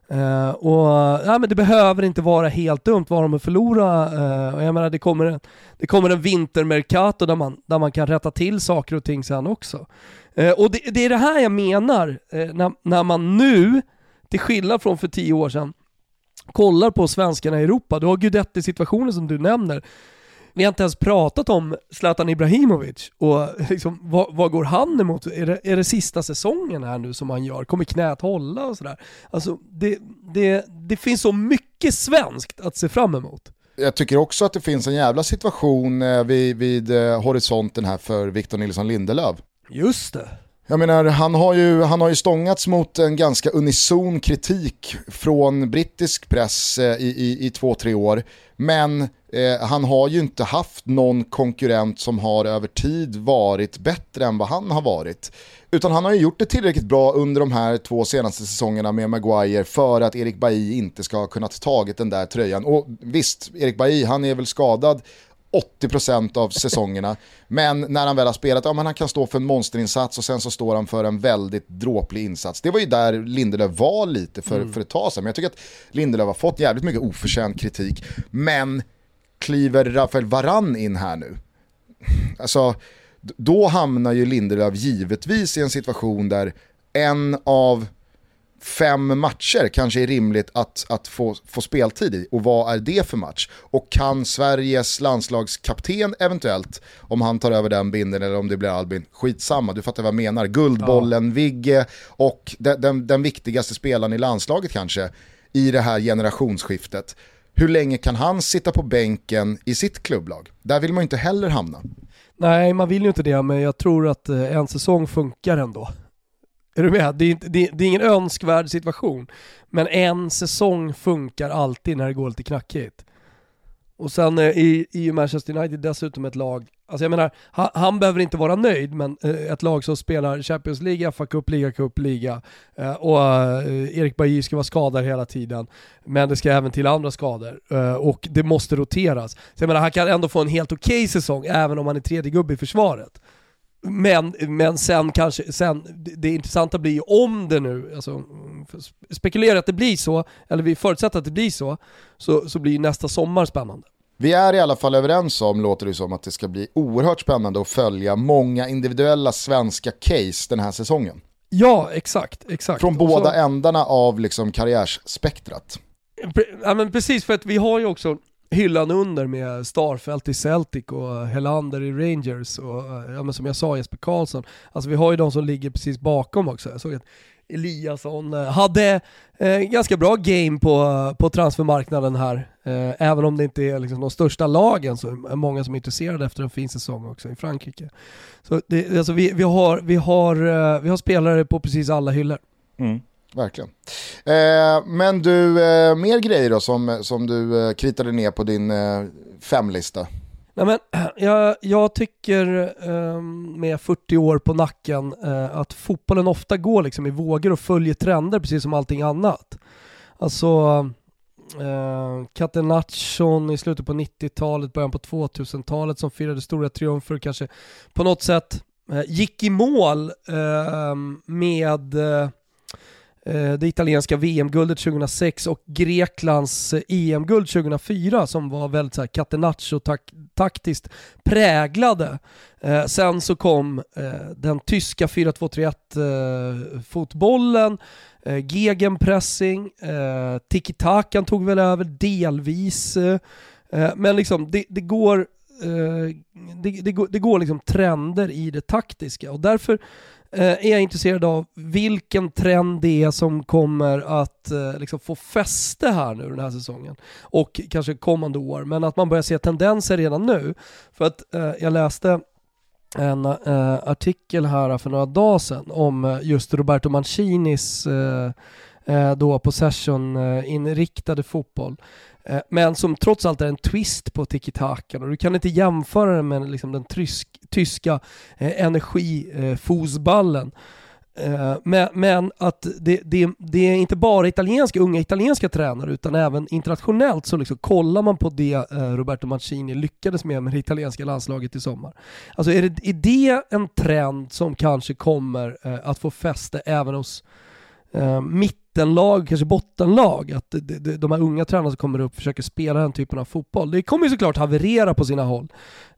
Eh, och ja, men det behöver inte vara helt dumt vad de att förlora. Eh, och jag menar, det kommer en, det kommer en vintermercato där man, där man kan rätta till saker och ting sen också. Eh, och det, det, är det här jag menar, eh, när, när man nu, till skillnad från för tio år sedan, kollar på svenskarna i Europa. Du har Guidetti-situationen som du nämner. Vi har inte ens pratat om Zlatan Ibrahimovic och liksom, vad, vad, går han emot? Är det, är det sista säsongen här nu som han gör? Kommer knät hålla och sådär? Alltså det, det, det finns så mycket svenskt att se fram emot. Jag tycker också att det finns en jävla situation eh, vid, vid eh, horisonten här för Victor Nilsson Lindelöf. Just det. Jag menar, han har, ju, han har ju stångats mot en ganska unison kritik från brittisk press eh, i, i, i två, tre år. Men eh, han har ju inte haft någon konkurrent som har över tid varit bättre än vad han har varit. Utan han har ju gjort det tillräckligt bra under de här två senaste säsongerna med Maguire för att Erik Bailly inte ska ha kunnat tagit den där tröjan. Och visst, Erik Bailly, han är väl skadad 80% av säsongerna. Men när han väl har spelat, ja men han kan stå för en monsterinsats och sen så står han för en väldigt dråplig insats. Det var ju där Lindelöf var lite för, mm. för ett tag sedan. Men jag tycker att Lindelöf har fått jävligt mycket oförtjänt kritik. Men kliver Rafael Varan in här nu? Alltså, då hamnar ju Lindelöf givetvis i en situation där en av fem matcher kanske är rimligt att, att få, få speltid i. Och vad är det för match? Och kan Sveriges landslagskapten eventuellt, om han tar över den binden eller om det blir Albin, skitsamma, du fattar vad jag menar. Guldbollen, ja. Vigge och den, den, den viktigaste spelaren i landslaget kanske i det här generationsskiftet. Hur länge kan han sitta på bänken i sitt klubblag? Där vill man ju inte heller hamna. Nej, man vill ju inte det, men jag tror att eh, en säsong funkar ändå. Är du med? Det är, inte, det, det är ingen önskvärd situation. Men en säsong funkar alltid när det går lite knackigt. Och sen eh, i, i Manchester United dessutom ett lag, alltså jag menar, han, han behöver inte vara nöjd, men eh, ett lag som spelar Champions League, FA Cup, Liga Cup, Liga eh, och eh, Erik Bajy ska vara skadad hela tiden, men det ska även till andra skador eh, och det måste roteras. Så jag menar, han kan ändå få en helt okej okay säsong även om han är tredje gubbe i försvaret. Men, men sen kanske, sen, det intressanta blir ju om det nu, alltså spekulera att det blir så, eller vi förutsätter att det blir så, så, så blir nästa sommar spännande. Vi är i alla fall överens om, låter det som, att det ska bli oerhört spännande att följa många individuella svenska case den här säsongen. Ja, exakt. exakt. Från båda så... ändarna av liksom karriärsspektrat. Ja, men precis, för att vi har ju också hyllan under med Starfelt i Celtic och Helander i Rangers och ja, men som jag sa Jesper Karlsson. Alltså vi har ju de som ligger precis bakom också. Jag såg att Eliasson eh, hade eh, ganska bra game på, på transfermarknaden här. Eh, även om det inte är liksom de största lagen så är det många som är intresserade efter en fin säsong också i Frankrike. Så det, alltså vi, vi, har, vi, har, eh, vi har spelare på precis alla hyllor. Mm. Verkligen. Eh, men du, eh, mer grejer då som, som du eh, kritade ner på din eh, femlista? Nej, men, jag, jag tycker ehm, med 40 år på nacken eh, att fotbollen ofta går liksom i vågor och följer trender precis som allting annat. Alltså eh, uh, Catenaccion i slutet på 90-talet, början på 2000-talet som firade stora triumfer kanske på något sätt eh, gick i mål ehm, med Eh, Eh, det italienska VM-guldet 2006 och Greklands eh, e EM-guld 2004 som var väldigt så här catenaccio-taktiskt präglade. Eh, sen så kom eh, den tyska 4-2-3-1 fotbollen, gegenpressing, tiki-takan tog väl över delvis, men liksom det, det går det, det, går, det går liksom trender i det taktiska och därför Eh, är jag intresserad av vilken trend det är som kommer att eh, liksom få fäste här nu den här säsongen och kanske kommande år. Men att man börjar se tendenser redan nu. För att eh, jag läste en eh, artikel här för några dagar sedan om just Roberto Mancinis då possession-inriktade fotboll. Eh, men som trots allt är en twist på tiki-takan och du kan inte jämföra den med liksom den trysk, tyska eh, energifosballen. Eh, men, men, att det, det, det, är inte bara italienska, unga italienska tränare utan även internationellt så liksom kollar man på det eh, Roberto Mancini lyckades med med det italienska landslaget i sommar. Alltså är det, är det en trend som kanske kommer eh, att få fäste även hos eh, mittenlag, kanske bottenlag, att de, här unga tränarna som kommer upp försöker spela den typen av fotboll. Det kommer ju såklart haverera på sina håll.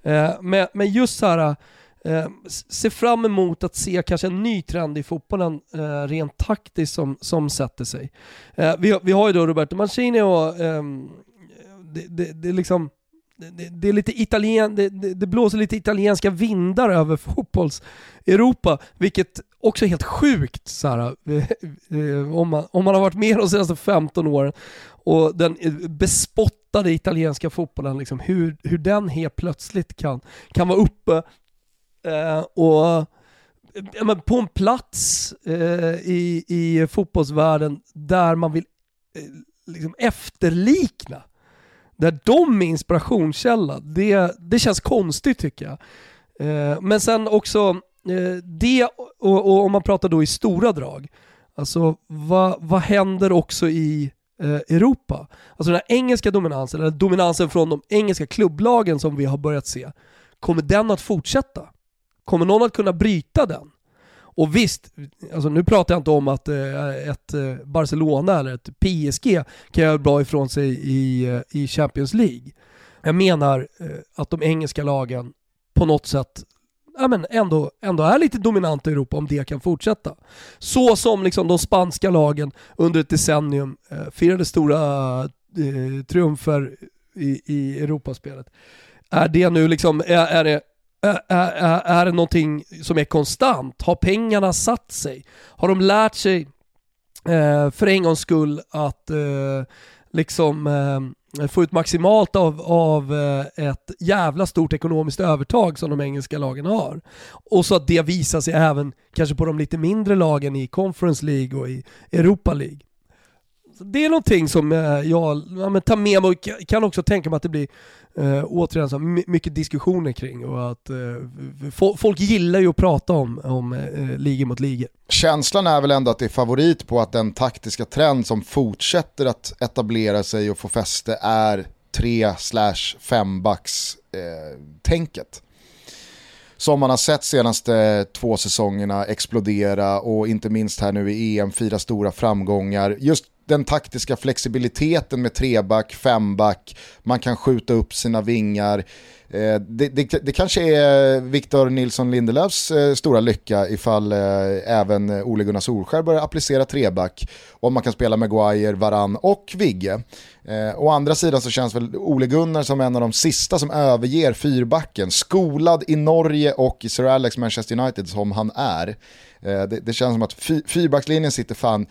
Eh, men, just så här, eh, se fram emot att se kanske en ny trend i fotbollen eh, rent taktiskt som, som sätter sig. Vi, har ju då Roberto Mancini och ehm, det, det, det liksom det, det, är lite italien, det, det, blåser lite italienska vindar över fotbolls-Europa, vilket också helt sjukt så här, eh, om, man, om man har varit med de senaste 15 åren och den eh, bespottade italienska fotbollen, liksom, hur, hur den helt plötsligt kan, kan vara uppe eh, och på en plats eh, i, i fotbollsvärlden där man vill eh, liksom efterlikna, där de är inspirationskälla, det, det känns konstigt tycker jag. Eh, men sen också Eh, det, och, och, om man pratar då i stora drag, alltså vad, vad händer också i eh, Europa? Alltså den här engelska dominansen, eller dominansen från de engelska klubblagen som vi har börjat se, kommer den att fortsätta? Kommer någon att kunna bryta den? Och visst, alltså nu pratar jag inte om att eh, ett eh, Barcelona eller ett PSG kan göra bra ifrån sig i, eh, i Champions League. Jag menar eh, att de engelska lagen på något sätt ja, men ändå, ändå är lite dominanta i Europa om det kan fortsätta. Så som liksom de spanska lagen under ett decennium eh, firade stora eh, triumfer i, i Europaspelet. Är det nu liksom, är, är det är, är, är det någonting som är konstant? Har pengarna satt sig? Har de lärt sig eh, för en gångs skull att eh, liksom eh, få ut maximalt av, av eh, ett jävla stort ekonomiskt övertag som de engelska lagen har. Och så att det visar sig även kanske på de lite mindre lagen i Conference League och i Europa League det är någonting som eh, jag ja, tar med mig och kan också tänka mig att det blir eh, återigen så mycket diskussioner kring och att eh, folk gillar ju att prata om, om eh, ligor mot ligor. Känslan är väl ändå att det är favorit på att den taktiska trend som fortsätter att etablera sig och få fäste är 3 5 backs eh, tänket som man har sett senaste två säsongerna explodera och inte minst här nu i EM, fyra stora framgångar. Just den taktiska flexibiliteten med treback, femback, man kan skjuta upp sina vingar. Eh, det, det, det, kanske är Victor Nilsson Lindelöfs eh, stora lycka ifall eh, även Ole Gunnar Solskär börjar applicera treback Om man kan spela Maguire, Varann och Vigge. Å andra sidan så känns väl Ole Gunnar som en av de sista som överger fyrbacken, skolad i Norge och i Sir Alex Manchester United som han är. Det, det känns som att fyrbackslinjen sitter fan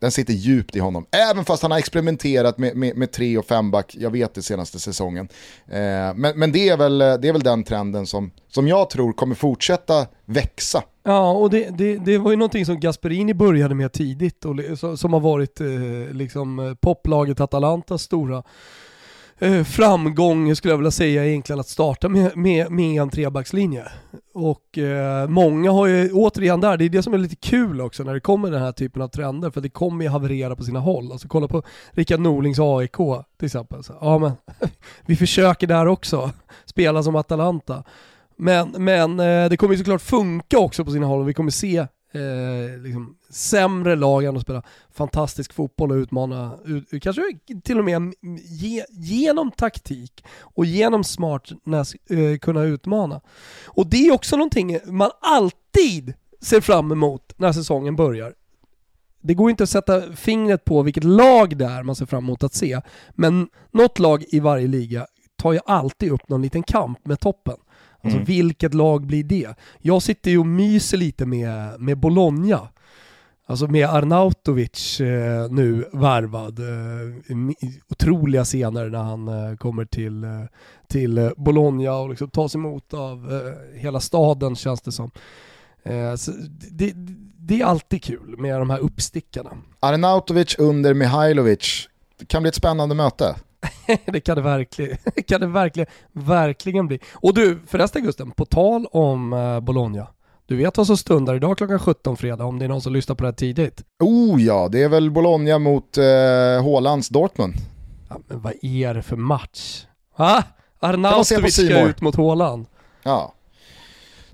den sitter djupt i honom. Även fast han har experimenterat med, med, med tre och femback, jag vet det senaste säsongen. Eh, men men det, är väl, det är väl den trenden som, som jag tror kommer fortsätta växa. Ja, och det, det, det var ju någonting som Gasperini började med tidigt och som har varit eh, liksom eh, poplaget Atalantas stora Eh, framgång skulle jag vilja säga egentligen att starta med, med, med en trebackslinje. Och eh, många har ju, återigen där, det är det som är lite kul också när det kommer den här typen av trender, för det kommer ju haverera på sina håll. Alltså kolla på Rickard Norlings AIK till exempel. Så, ja men, vi försöker där också, spela som Atalanta. Men, men eh, det kommer ju såklart funka också på sina håll och vi kommer se eh, liksom, sämre lag än att spela fantastisk fotboll och utmana, ut, kanske till och med ge, genom taktik och genom smartness eh, kunna utmana. Och det är också någonting man alltid ser fram emot när säsongen börjar. Det går inte att sätta fingret på vilket lag det är man ser fram emot att se, men något lag i varje liga tar ju alltid upp någon liten kamp med toppen. Alltså mm. vilket lag blir det? Jag sitter ju och myser lite med, med Bologna. Alltså med Arnautovic eh, nu värvad. Eh, otroliga scener när han eh, kommer till, till Bologna och liksom tas emot av hela staden känns det som. Det, det, är alltid kul med de här uppstickarna. Arnautovic under Mihailovic. Det kan bli ett spännande möte. det kan det verkligen, kan det verkligen, verkligen bli. Och du, förresten Gusten, på tal om uh, Bologna. Du vet vad som stundar idag klockan 17 fredag om det är någon som lyssnar på det här tidigt? Oh ja, det är väl Bologna mot uh, Hålands Dortmund. Ja, men vad är det för match? Va? Arnautovic ska ut mot Håland. Ja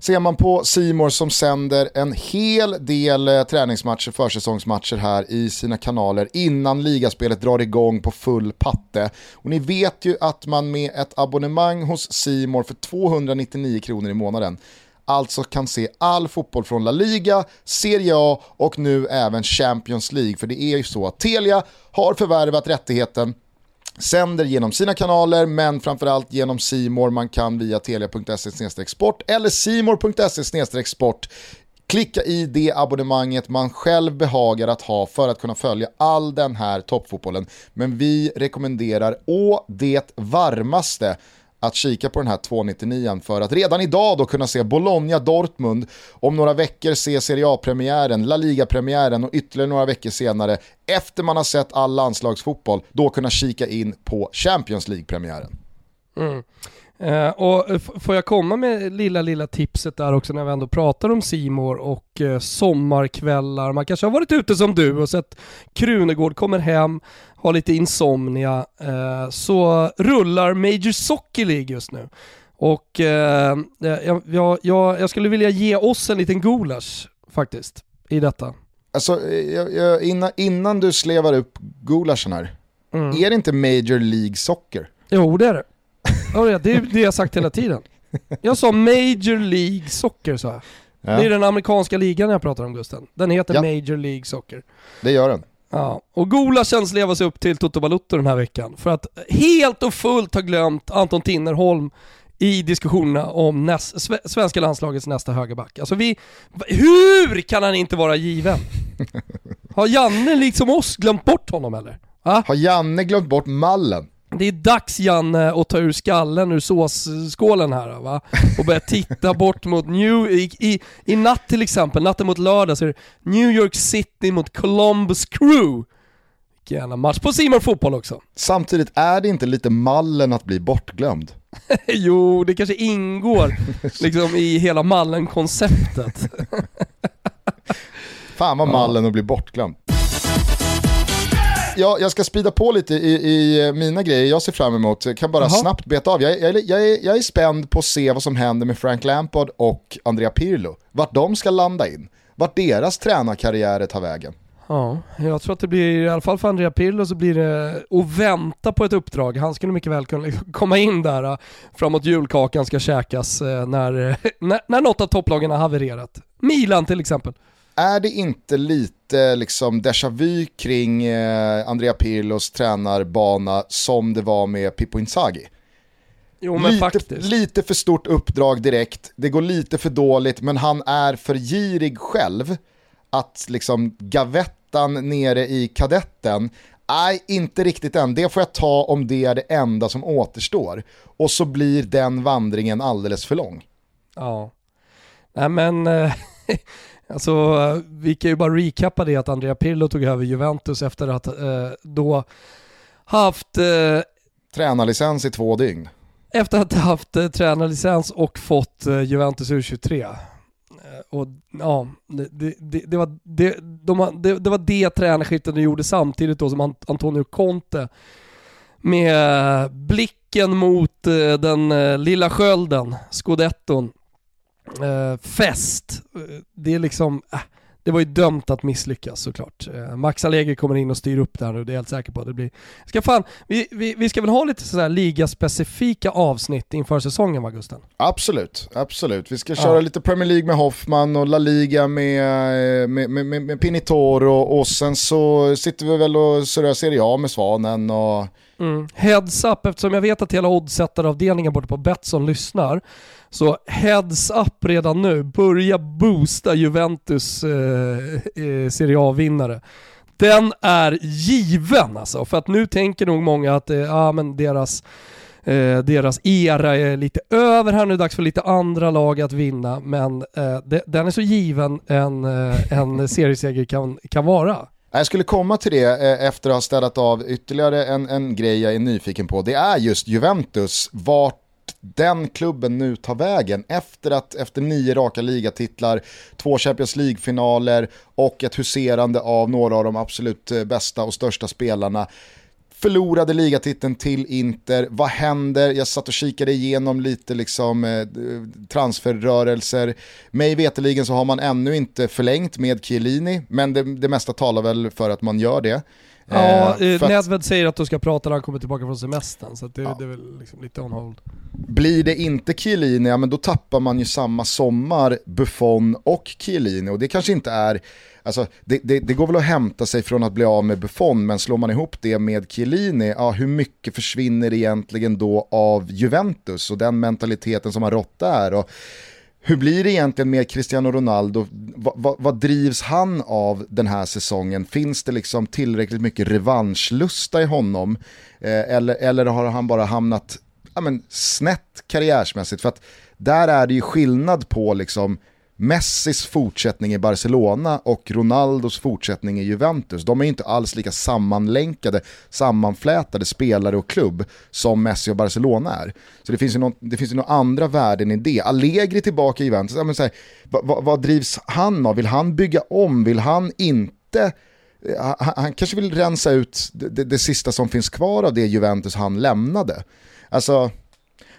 ser man på Simor som sänder en hel del eh, träningsmatcher, försäsongsmatcher här i sina kanaler innan ligaspelet drar igång på full patte. Och ni vet ju att man med ett abonnemang hos Simor för 299 kronor i månaden alltså kan se all fotboll från La Liga, Serie A och nu även Champions League. För det är ju så att Telia har förvärvat rättigheten sänder genom sina kanaler men framförallt genom Simor. Man kan via telia.se sport eller simor.se sport klicka i det abonnemanget man själv behagar att ha för att kunna följa all den här toppfotbollen. Men vi rekommenderar å det varmaste att kika på den här 299 för att redan idag då kunna se Bologna-Dortmund, om några veckor se Serie A-premiären, La Liga-premiären och ytterligare några veckor senare, efter man har sett all landslagsfotboll, då kunna kika in på Champions League-premiären. Mm. Eh, och får jag komma med lilla, lilla tipset där också när vi ändå pratar om Simor och eh, sommarkvällar. Man kanske har varit ute som du och sett Krunegård kommer hem, har lite insomnia. Eh, så rullar Major Soccer League just nu. Och eh, jag, jag, jag, skulle vilja ge oss en liten gulasch faktiskt i detta. Alltså, jag, innan, innan du slevar upp gulaschen här, mm. är det inte Major League Soccer? Jo det är det. Ja, det är det jag sagt hela tiden. Jag sa Major League Soccer sa jag. Ja. Det är den amerikanska ligan jag pratar om Gusten. Den heter ja. Major League Soccer. Det gör den. Ja, och Gola känns leva sig upp till Toto Balutto den här veckan. För att helt och fullt ha glömt Anton Tinnerholm i diskussionerna om näst, svenska landslagets nästa högerback. Alltså vi, hur kan han inte vara given? Har Janne liksom oss glömt bort honom eller? Ha? Har Janne glömt bort mallen? Det är dags Janne att ta ur skallen ur såsskålen här va? Och börja titta bort mot New... I, i, I natt till exempel, natten mot lördag, så är det New York City mot Columbus Crew. Vilken jävla match på Simor Fotboll också. Samtidigt är det inte lite mallen att bli bortglömd? jo, det kanske ingår liksom i hela mallen-konceptet. Fan vad mallen att bli bortglömd jag, jag ska spida på lite i, i mina grejer jag ser fram emot. Jag kan bara Aha. snabbt beta av. Jag, jag, jag, är, jag är spänd på att se vad som händer med Frank Lampard och Andrea Pirlo. Vart de ska landa in. Vart deras tränarkarriärer tar vägen. Ja, jag tror att det blir, i alla fall för Andrea Pirlo så blir det att vänta på ett uppdrag. Han skulle mycket väl kunna komma in där äh, framåt julkakan ska käkas äh, när, när, när något av topplagen har havererat. Milan till exempel. Är det inte lite liksom déjà vu kring eh, Andrea Pirlos tränarbana som det var med Pippo Inzaghi? Jo men lite. Lite för stort uppdrag direkt, det går lite för dåligt men han är för girig själv att liksom gavettan nere i kadetten Nej, inte riktigt än. Det får jag ta om det är det enda som återstår. Och så blir den vandringen alldeles för lång. Ja. Nej men, eh, Alltså, vi kan ju bara recappa det att Andrea Pirlo tog över Juventus efter att eh, då haft... Eh, tränarlicens i två dygn. Efter att ha haft eh, tränarlicens och fått eh, Juventus U23. Eh, och ja, det, det, det, var, det, de, det, det var det tränarskiftet de gjorde samtidigt då som Antonio Conte med blicken mot eh, den eh, lilla skölden, scudetton, eh, fest. Det är liksom, äh, det var ju dömt att misslyckas såklart. Eh, Max Allegri kommer in och styr upp det här nu, det är jag helt säker på. Det blir, ska fan, vi, vi, vi ska väl ha lite sådär ligaspecifika avsnitt inför säsongen va Gusten? Absolut, absolut. Vi ska köra ja. lite Premier League med Hoffman och La Liga med, med, med, med, med Pinitoro och sen så sitter vi väl och surrar Serie A med Svanen och... Mm. Heads up, eftersom jag vet att hela oddsättaravdelningen borta på Betsson lyssnar så heads up redan nu, börja boosta Juventus eh, eh, Serie A-vinnare. Den är given alltså, för att nu tänker nog många att eh, ja, men deras eh, deras era är lite över här nu, dags för lite andra lag att vinna, men eh, det, den är så given en, eh, en serieseger kan, kan vara. Jag skulle komma till det eh, efter att ha städat av ytterligare en, en grej jag är nyfiken på. Det är just Juventus, vart den klubben nu tar vägen efter att efter nio raka ligatitlar, två Champions League-finaler och ett huserande av några av de absolut eh, bästa och största spelarna förlorade ligatiteln till Inter. Vad händer? Jag satt och kikade igenom lite liksom, eh, transferrörelser. Mig veteligen så har man ännu inte förlängt med Chiellini, men det, det mesta talar väl för att man gör det. Ja, eh, eh Nedved säger att du ska prata när han kommer tillbaka från semestern, så det, ja. det, är väl liksom lite on hold. Blir det inte Chiellini, ja men då tappar man ju samma sommar Buffon och Chiellini och det kanske inte är, alltså det, det, det, går väl att hämta sig från att bli av med Buffon, men slår man ihop det med Chiellini, ja hur mycket försvinner egentligen då av Juventus och den mentaliteten som har rått där? Och, hur blir det egentligen med Cristiano Ronaldo? Va, va, vad drivs han av den här säsongen? Finns det liksom tillräckligt mycket revanschlusta i honom? Eh, eller, eller har han bara hamnat ja, men, snett karriärsmässigt. För att där är det ju skillnad på liksom Messis fortsättning i Barcelona och Ronaldos fortsättning i Juventus, de är inte alls lika sammanlänkade, sammanflätade spelare och klubb som Messi och Barcelona är. Så det finns ju, någon, det finns ju några andra värden i det. Allegri tillbaka i Juventus, ja, men så här, vad, vad, vad drivs han av? Vill han bygga om? Vill han inte eh, han, han kanske vill rensa ut det, det, det, sista som finns kvar av det Juventus han lämnade. Alltså,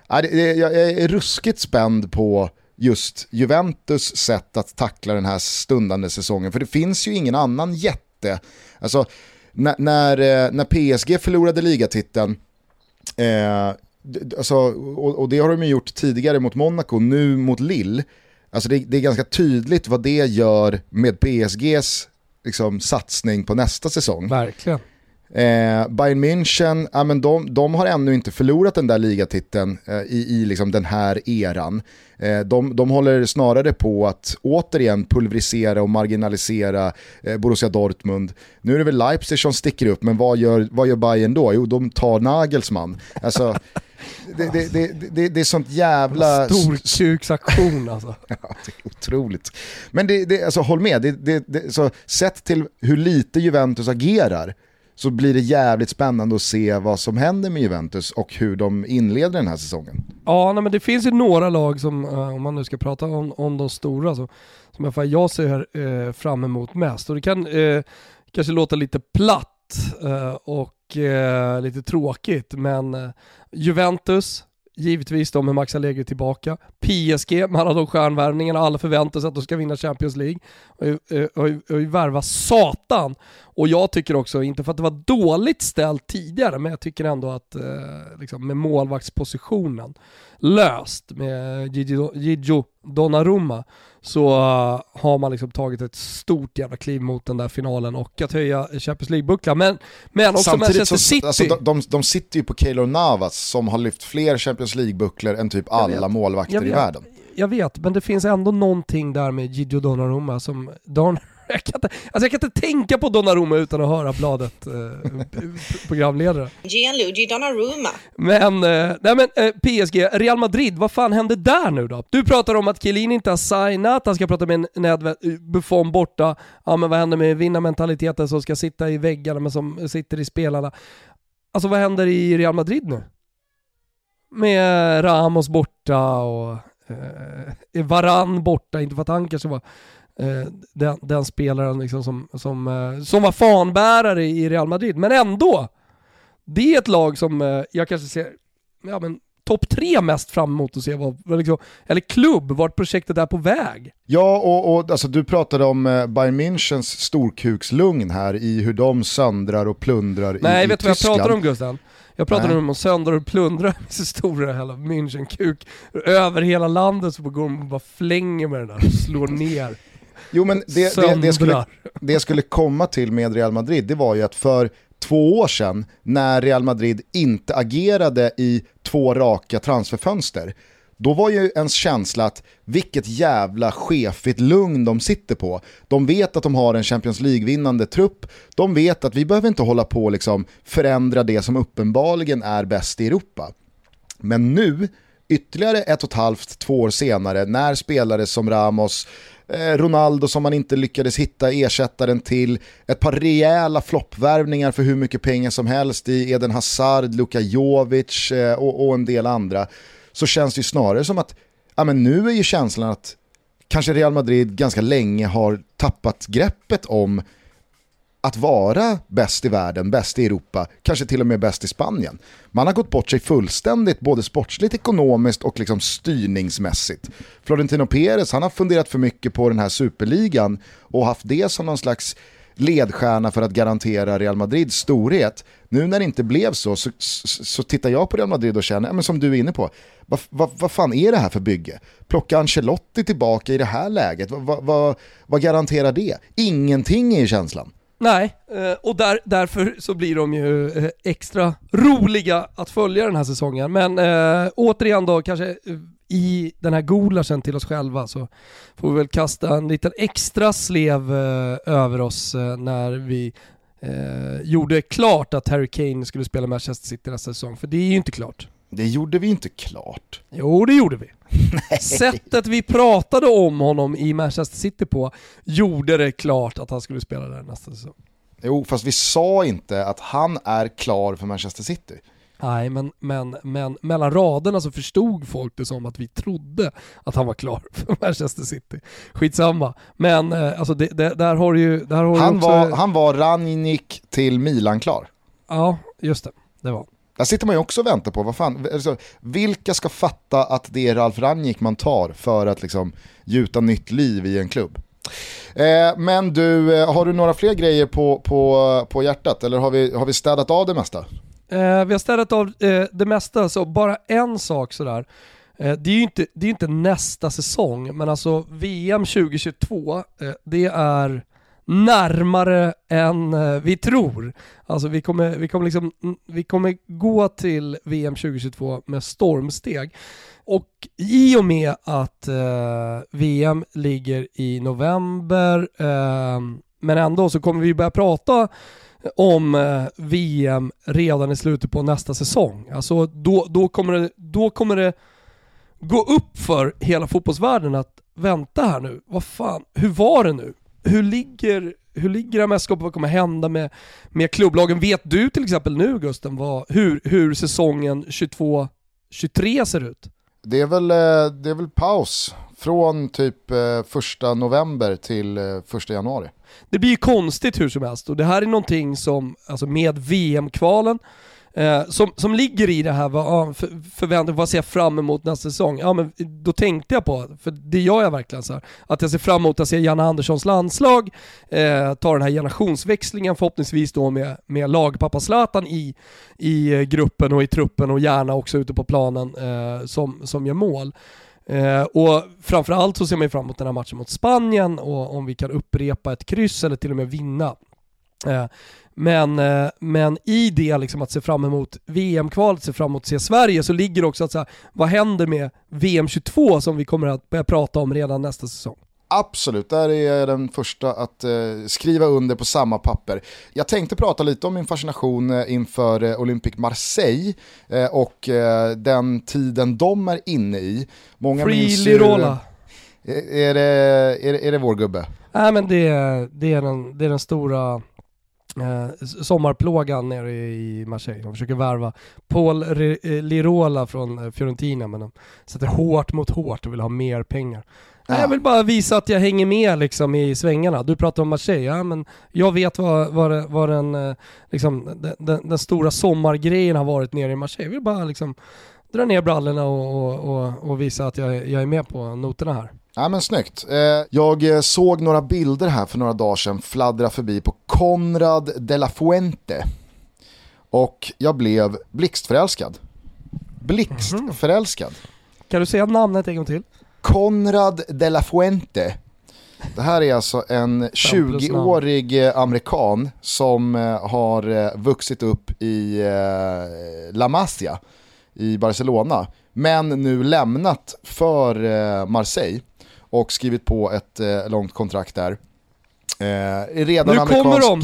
jag är ruskigt spänd på just Juventus sätt att tackla den här stundande säsongen. För det finns ju ingen annan jätte. Alltså, när, eh, när, när PSG förlorade ligatiteln, eh, alltså, och, och, det har de ju gjort tidigare mot Monaco, nu mot Lille. Alltså det, det är ganska tydligt vad det gör med PSGs liksom, satsning på nästa säsong. Verkligen. Eh, Bayern München, ja, men de, de, har ännu inte förlorat den där ligatiteln eh, i, i liksom den här eran. Eh, de, de håller snarare på att återigen pulverisera och marginalisera eh, Borussia Dortmund. Nu är det väl Leipzig som sticker upp, men vad gör, vad gör Bayern då? Jo, de tar Nagelsmann. Alltså, det, det, det, det, det är sånt jävla... Storkuksaktion alltså. ja, det är otroligt. Men det, alltså, håll med, det, så, sett till hur lite Juventus agerar så blir det jävligt spännande att se vad som händer med Juventus och hur de inleder den här säsongen. Ja, nej, men det finns ju några lag som, eh, om man nu ska prata om, om de stora, så, som jag, jag ser eh, fram emot mest. Och det kan eh, kanske låta lite platt eh, och eh, lite tråkigt, men Juventus, givetvis de med Max Allegri tillbaka. PSG med alla de stjärnvärvningarna, alla förväntar sig att de ska vinna Champions League. Och, eh, och, och, och värva satan. Och jag tycker också, inte för att det var dåligt ställt tidigare, men jag tycker ändå att eh, liksom med målvaktspositionen löst med Gigio Donnarumma så uh, har man liksom tagit ett stort jävla kliv mot den där finalen och att höja Champions League-bucklan. Men, men också Samtidigt Manchester så, City. Alltså, de, de, de, sitter ju på Keylor Navas som har lyft fler Champions League-bucklor än typ alla målvakter i världen. Jag vet, men det finns ändå någonting där med Gigio Donnarumma som Don jag, kan inte, alltså jag kan inte tänka på Donnarumma utan att höra bladet eh, programledare. Gianluigi Donnarumma. Men, eh, nej men eh, PSG, Real Madrid, vad fan hände där nu då? Du pratar om att Chiellini inte har signat, han ska prata med Nedved, Buffon borta. Ja men vad händer med vinnarmentaliteten som ska sitta i väggarna men som sitter i spelarna? Alltså vad händer i Real Madrid nu? Med Ramos borta och eh, Varann borta, inte för att han kanske var eh, den, den, spelaren liksom som, som, eh, som var fanbärare i Real Madrid. Men ändå, det är ett lag som eh, jag kanske ser, ja men topp tre mest fram emot att se vad, liksom, eller klubb, vart projektet är på väg. Ja, och, och alltså, du pratade om eh, Bayern Münchens storkukslugn här i hur de söndrar och plundrar Nej, i, vet du vad jag pratar om Gusten? Jag pratar om att söndra och plundra så stora hela München-kuk över hela landet så går de och bara flänger med den där och slår ner. Jo men det, det, det, skulle, det skulle komma till med Real Madrid, det var ju att för två år sedan när Real Madrid inte agerade i två raka transferfönster, då var ju ens känsla att vilket jävla chefigt lugn de sitter på. De vet att de har en Champions League-vinnande trupp, de vet att vi behöver inte hålla på och liksom förändra det som uppenbarligen är bäst i Europa. Men nu, ytterligare ett och ett halvt, två år senare, när spelare som Ramos, Eh, Ronaldo som man inte lyckades hitta ersättaren till, ett par rejäla floppvärvningar för hur mycket pengar som helst i Eden Hazard, Luka Jovic eh, och, och, en del andra, så känns det ju snarare som att ja, men nu är ju känslan att kanske Real Madrid ganska länge har tappat greppet om att vara bäst i världen, bäst i Europa, kanske till och med bäst i Spanien. Man har gått bort sig fullständigt, både sportsligt, ekonomiskt och liksom styrningsmässigt. Florentino Perez, han har funderat för mycket på den här superligan och haft det som någon slags ledstjärna för att garantera Real Madrids storhet. Nu när det inte blev så, så, så, så tittar jag på Real Madrid och känner, men som du är inne på, vad, va, va fan är det här för bygge? Plocka Ancelotti tillbaka i det här läget, vad, va, vad garanterar det? Ingenting är känslan. Nej, eh, och där, därför så blir de ju eh, extra roliga att följa den här säsongen. Men äh, återigen då, kanske i den här gulaschen till oss själva så får vi väl kasta en liten extra slev äh, över oss äh, när vi gjorde klart att Harry Kane skulle spela Manchester City nästa säsong. För det är ju inte klart. Det gjorde vi inte klart. Jo, det gjorde vi. Sättet vi pratade om honom i Manchester City på gjorde det klart att han skulle spela där nästa säsong. Jo, fast vi sa inte att han är klar för Manchester City. Nej, men, men, men mellan raderna så förstod folk det som att vi trodde att han var klar för Manchester City. Skitsamma. Men eh, alltså det, det, där har du ju... Där har han, också... var, han var Ranjnik till Milan klar. Ja, just det. Det var där sitter man ju också och väntar på, vad fan, alltså, vilka ska fatta att det är Ralf Rangnick man tar för att liksom gjuta nytt liv i en klubb? Eh, men du, eh, har du några fler grejer på, på, på hjärtat eller har vi, har vi städat av det mesta? Eh, vi har städat av eh, det mesta, så bara en sak sådär. Eh, det är ju inte, det är inte nästa säsong, men alltså VM 2022, eh, det är närmare än eh, vi tror. Alltså vi kommer, vi, kommer liksom, mm, vi kommer gå till VM 2022 med stormsteg. Och i och med att eh, VM ligger i november, eh, men ändå så kommer vi börja prata om eh, VM redan i slutet på nästa säsong. Alltså då, då, kommer det, då kommer det gå upp för hela fotbollsvärlden att vänta här nu, vad fan, hur var det nu? Hur ligger, hur ligger det här mästerskapet, vad kommer hända med, med klubblagen? Vet du till exempel nu Gusten vad, hur, hur säsongen 22-23 ser ut? Det är, väl, eh, det är väl paus från typ eh, första november till eh, första januari. Det blir ju konstigt hur som helst och det här är någonting som, alltså med VM-kvalen, eh, som, som ligger i det här, vad, för, förväntan, vad ser jag fram emot nästa säsong? Ja men då tänkte jag på, för det gör jag verkligen så här, att jag ser fram emot att se Janne Anderssons landslag, eh, ta den här generationsväxlingen förhoppningsvis då med, med lagpappa Zlatan i, i eh, gruppen och i truppen och gärna också ute på planen eh, som, som gör mål. Eh, och framförallt så ser man ju fram emot den här matchen mot Spanien och om vi kan upprepa ett kryss eller till och med vinna. Eh, men, eh, men i det liksom att se fram emot VM-kvalet, se fram emot att se Sverige, så ligger också att så här, vad händer med VM 22 som vi kommer att börja prata om redan nästa säsong? Absolut, där är jag den första att eh, skriva under på samma papper. Jag tänkte prata lite om min fascination eh, inför eh, Olympique Marseille och den tiden de är inne i. Många Free Lirola. Är, är, det, är, det, är det vår gubbe? Nej men det, det, är, den, det är den stora eh, sommarplågan nere i Marseille. De försöker värva Paul Lirola från Fiorentina men de sätter hårt mot hårt och vill ha mer pengar. Ja. Jag vill bara visa att jag hänger med liksom i svängarna. Du pratar om Marseille, ja, men jag vet vad, vad, vad den, eh, liksom, den, den, den, stora sommargrejen har varit nere i Marseille. Jag vill bara liksom dra ner brallorna och, och, och, visa att jag, jag är med på noterna här. Ja men snyggt. Eh, jag eh, såg några bilder här för några dagar sedan fladdra förbi på Conrad de la Fuente. Och jag blev blixtförälskad. Blixtförälskad. Mm. Kan du säga namnet en gång till? Conrad de la Fuente. Det här är alltså en 20-årig eh, amerikan som har vuxit upp i La Masia i Barcelona. Men nu lämnat för Marseille och skrivit på ett långt kontrakt där. Redan nu amerikansk... kommer de!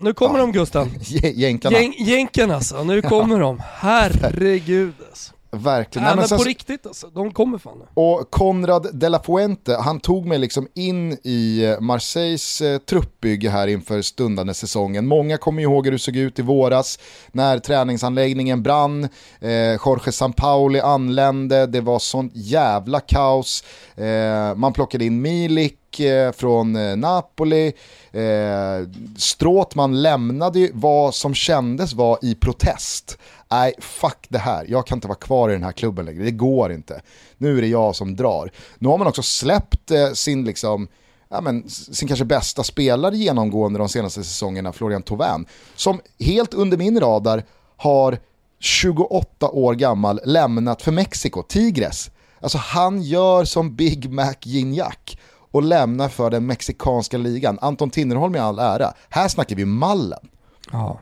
Nu kommer ja. de Gusten. Jänkarna. Jänkarna alltså, nu kommer de. Herregud alltså. Verkligen. Nej, men, men på riktigt alltså, de kommer fan. Och Konrad de la Fuente, han tog mig liksom in i eh, Marseilles eh, truppbygge här inför stundande säsongen. Många kommer ihåg hur det såg ut i våras när träningsanläggningen brann, eh, Jorge Sampaoli anlände, det var sånt jävla kaos. Eh, man plockade in Milik eh, från eh, Napoli, eh, Stråtman lämnade vad som kändes var i protest nej fuck det här, jag kan inte vara kvar i den här klubben längre, det går inte. Nu är det jag som drar. Nu har man också släppt eh, sin liksom, ja, men, sin kanske bästa spelare genomgående de senaste säsongerna, Florian Thauvin, som helt under min radar har 28 år gammal lämnat för Mexiko, Tigres. Alltså han gör som Big Mac Gignac och lämnar för den mexikanska ligan. Anton Tinnerholm i all ära, här snackar vi mallen. Ja.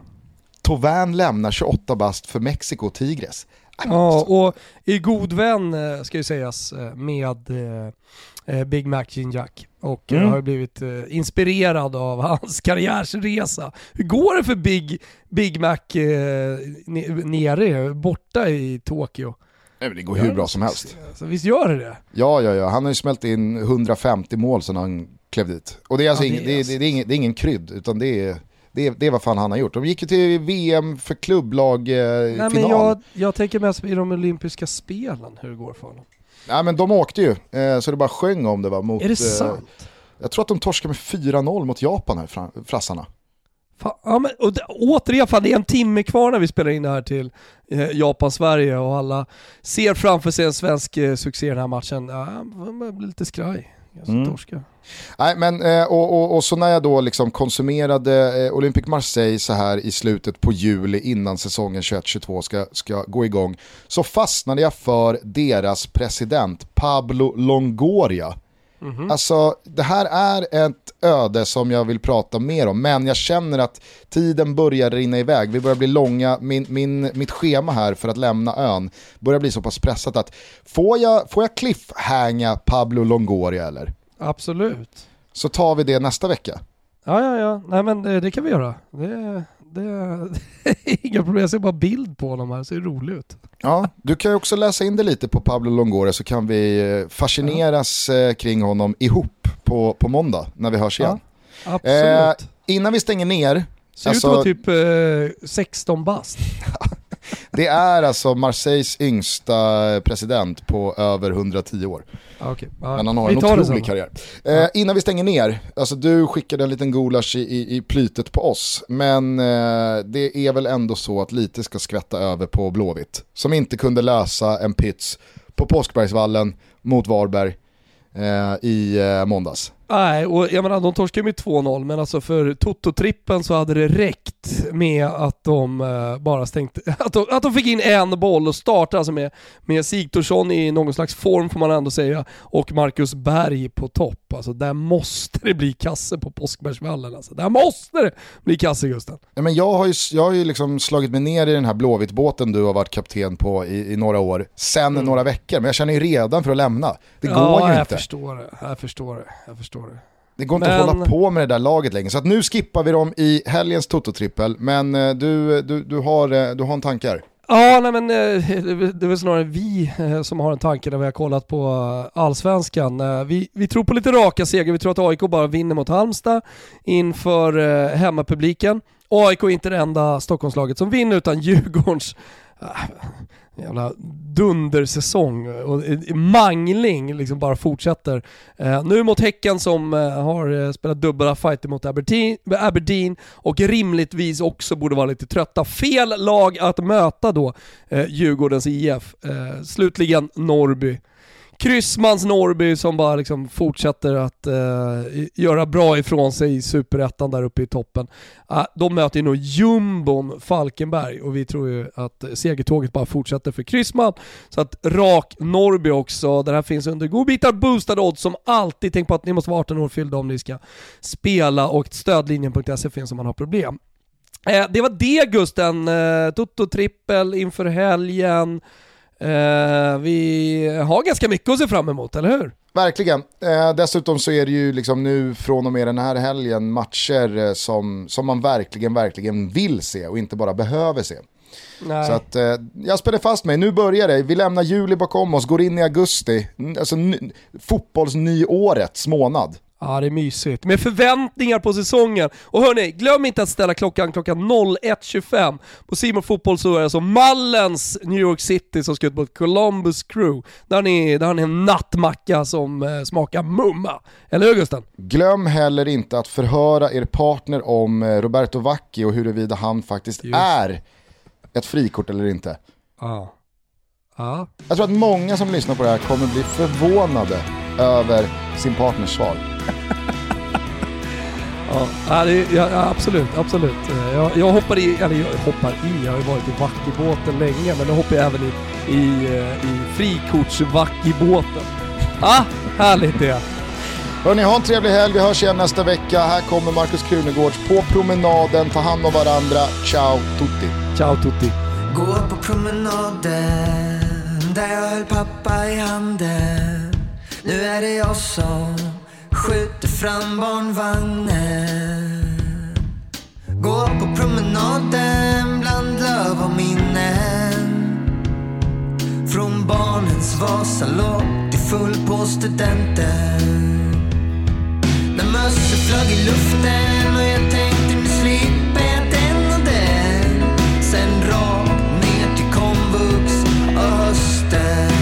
Tovän lämnar 28 bast för Mexiko Tigres. Ja, och i god vän eh, ska ju sägas eh, med eh, Big Mac Gin Jack och mm. har blivit inspirerad av hans karriärsresa. Hur går det för Big, Big Mac nere, borta i Tokyo? det går hur bra som helst. Alltså, visst gör det det? Ja, ja, ja. Han har ju smält in 150 mål sedan han klev dit. Och det är, alltså ja, det, ing, det, är, det, är ingen, det är ingen krydd, utan det är det det är vad fan han har gjort. De gick ju till VM för klubblag-final. Eh, Nej, men jag, jag tänker mest i de olympiska spelen, hur det går för honom. Nej men de åkte ju, eh, så det bara sjöng om det va. Mot, är det sant? Eh, jag tror att de torskade med 4-0 mot Japan här, frassarna. Fan, ja, men, och det, återigen, fan, det är en timme kvar när vi spelar in det här till eh, Japan-Sverige och alla ser framför sig en svensk eh, succé i den här matchen. Ja, man blir lite skraj. Jag mm. torska. Nej, men, eh, och, och, och, så när jag då liksom konsumerade eh, Olympic Marseille så här i slutet på juli innan säsongen 21-22 ska, ska gå igång så fastnade jag för deras president Pablo Longoria. Mm -hmm. Alltså det här är ett öde som jag vill prata mer om men jag känner att tiden börjar rinna iväg. Vi börjar bli långa, min, min, mitt schema här för att lämna ön börjar bli så pass pressat att får jag, får jag cliffhanga Pablo Longoria eller? Absolut. Så tar vi det nästa vecka. Ja, ja, ja. Nej, men det, det kan vi göra. Det, det, är inga problem. Jag ser bara bild på honom här, det ser roligt ut. Ja, du kan ju också läsa in det lite på Pablo Longoria så kan vi eh, fascineras ja. Eh, kring honom ihop på, på måndag när vi hörs igen. Ja, absolut. Eh, innan vi stänger ner. Ser alltså, ut att alltså- vara typ eh, 16 bast. Det är alltså Marseilles yngsta president på över 110 år. Okay. Ah, Men han har en otrolig karriär. Eh, innan vi stänger ner, alltså du skickade en liten gulasch i, i, i plytet på oss. Men eh, det är väl ändå så att lite ska skvätta över på Blåvitt. Som inte kunde lösa en pits på Påskbergsvallen mot Varberg eh, i eh, måndags. Nej, och jag menar de torskade med 2-0 men alltså för Toto-trippen så hade det räckt med att de uh, bara stängde, att de, att de fick in en boll och startade alltså med, med Sigthorsson i någon slags form får man ändå säga och Marcus Berg på topp. Alltså där måste det bli kasse på Påskbergsvallen alltså. Där måste det bli kasse Gusten. Ja, men jag har ju, jag har ju liksom slagit mig ner i den här Blåvitt-båten du har varit kapten på i, i några år, sen mm. några veckor, men jag känner ju redan för att lämna. Det ja, går ju jag inte. Förstår det. Jag förstår det. Jag förstår det. Det går inte men... att hålla på med det där laget längre. Så att nu skippar vi dem i helgens Toto-trippel. Men eh, du, du, du, har, eh, du har en tanke här. Ja, nej men eh, det är väl snarare vi som har en tanke när vi har kollat på allsvenskan. Vi, vi tror på lite raka segrar, vi tror att AIK bara vinner mot Halmstad inför hemmapubliken. AIK är inte det enda Stockholmslaget som vinner utan Djurgårdens jävla dundersäsong och eh, mangling liksom bara fortsätter. Eh, nu mot Häcken som eh, har eh, spelat dubbla fighter mot Aberdeen, Aberdeen och rimligtvis också borde vara lite trötta. Fel lag att möta då eh, Djurgårdens IF. Eh, slutligen Norrby. Kryssmans Norrby som bara liksom fortsätter att uh, göra bra ifrån sig i superettan där uppe i toppen. Uh, de möter ju nog jumbon Falkenberg och vi tror ju att segertåget bara fortsätter för Kryssman. Så att rak Norrby också, där här finns under godbitar boostade odds som alltid. Tänk på att ni måste vara 18 år fyllda om ni ska spela och stödlinjen.se finns om man har problem. Uh, det var det Gusten, eh, uh, Toto trippel inför helgen. Eh, vi har ganska mycket att se fram emot, eller hur? Verkligen. Eh, dessutom så är det ju liksom nu från och med den här helgen matcher eh, som, som man verkligen, verkligen vill se och inte bara behöver se. Nej. Så att eh, jag spänner fast mig, nu börjar det, vi lämnar juli bakom oss, går in i augusti, alltså fotbollsnyårets månad. Ja, det är mysigt. Med förväntningar på säsongen. Och hörni, glöm inte att ställa klockan klockan 01.25. På Simon Fotboll så är det alltså Mallens New York City som ska ut mot Columbus Crew. Där har ni, där har ni en nattmacka som eh, smakar mumma. Eller hur Gusten? Glöm heller inte att förhöra er partner om eh, Roberto Vacchi och huruvida han faktiskt Just. är ett frikort eller inte. Ja. ja. Jag tror att många som lyssnar på det här kommer bli förvånade över sin partners svar. ja, det, ja, absolut, absolut. Jag, jag hoppar i, eller jag hoppar i, jag har ju varit i Vackibåten länge, men nu hoppar jag även i, i, i frikorts-Vackibåten. Ah, härligt det. Hörni, ha en trevlig helg. Vi hörs igen nästa vecka. Här kommer Markus Krunegårds på promenaden. Ta hand om varandra. Ciao tutti. Ciao tutti. Gå på promenaden där jag höll pappa i handen. Nu är det jag som skjuter fram barnvagnen. Går på promenaden bland löv och minnen. Från barnens Vasalopp till full på studenten. När mössor flög i luften och jag tänkte nu slipper jag den och den. Sen rakt ner till komvux och hösten.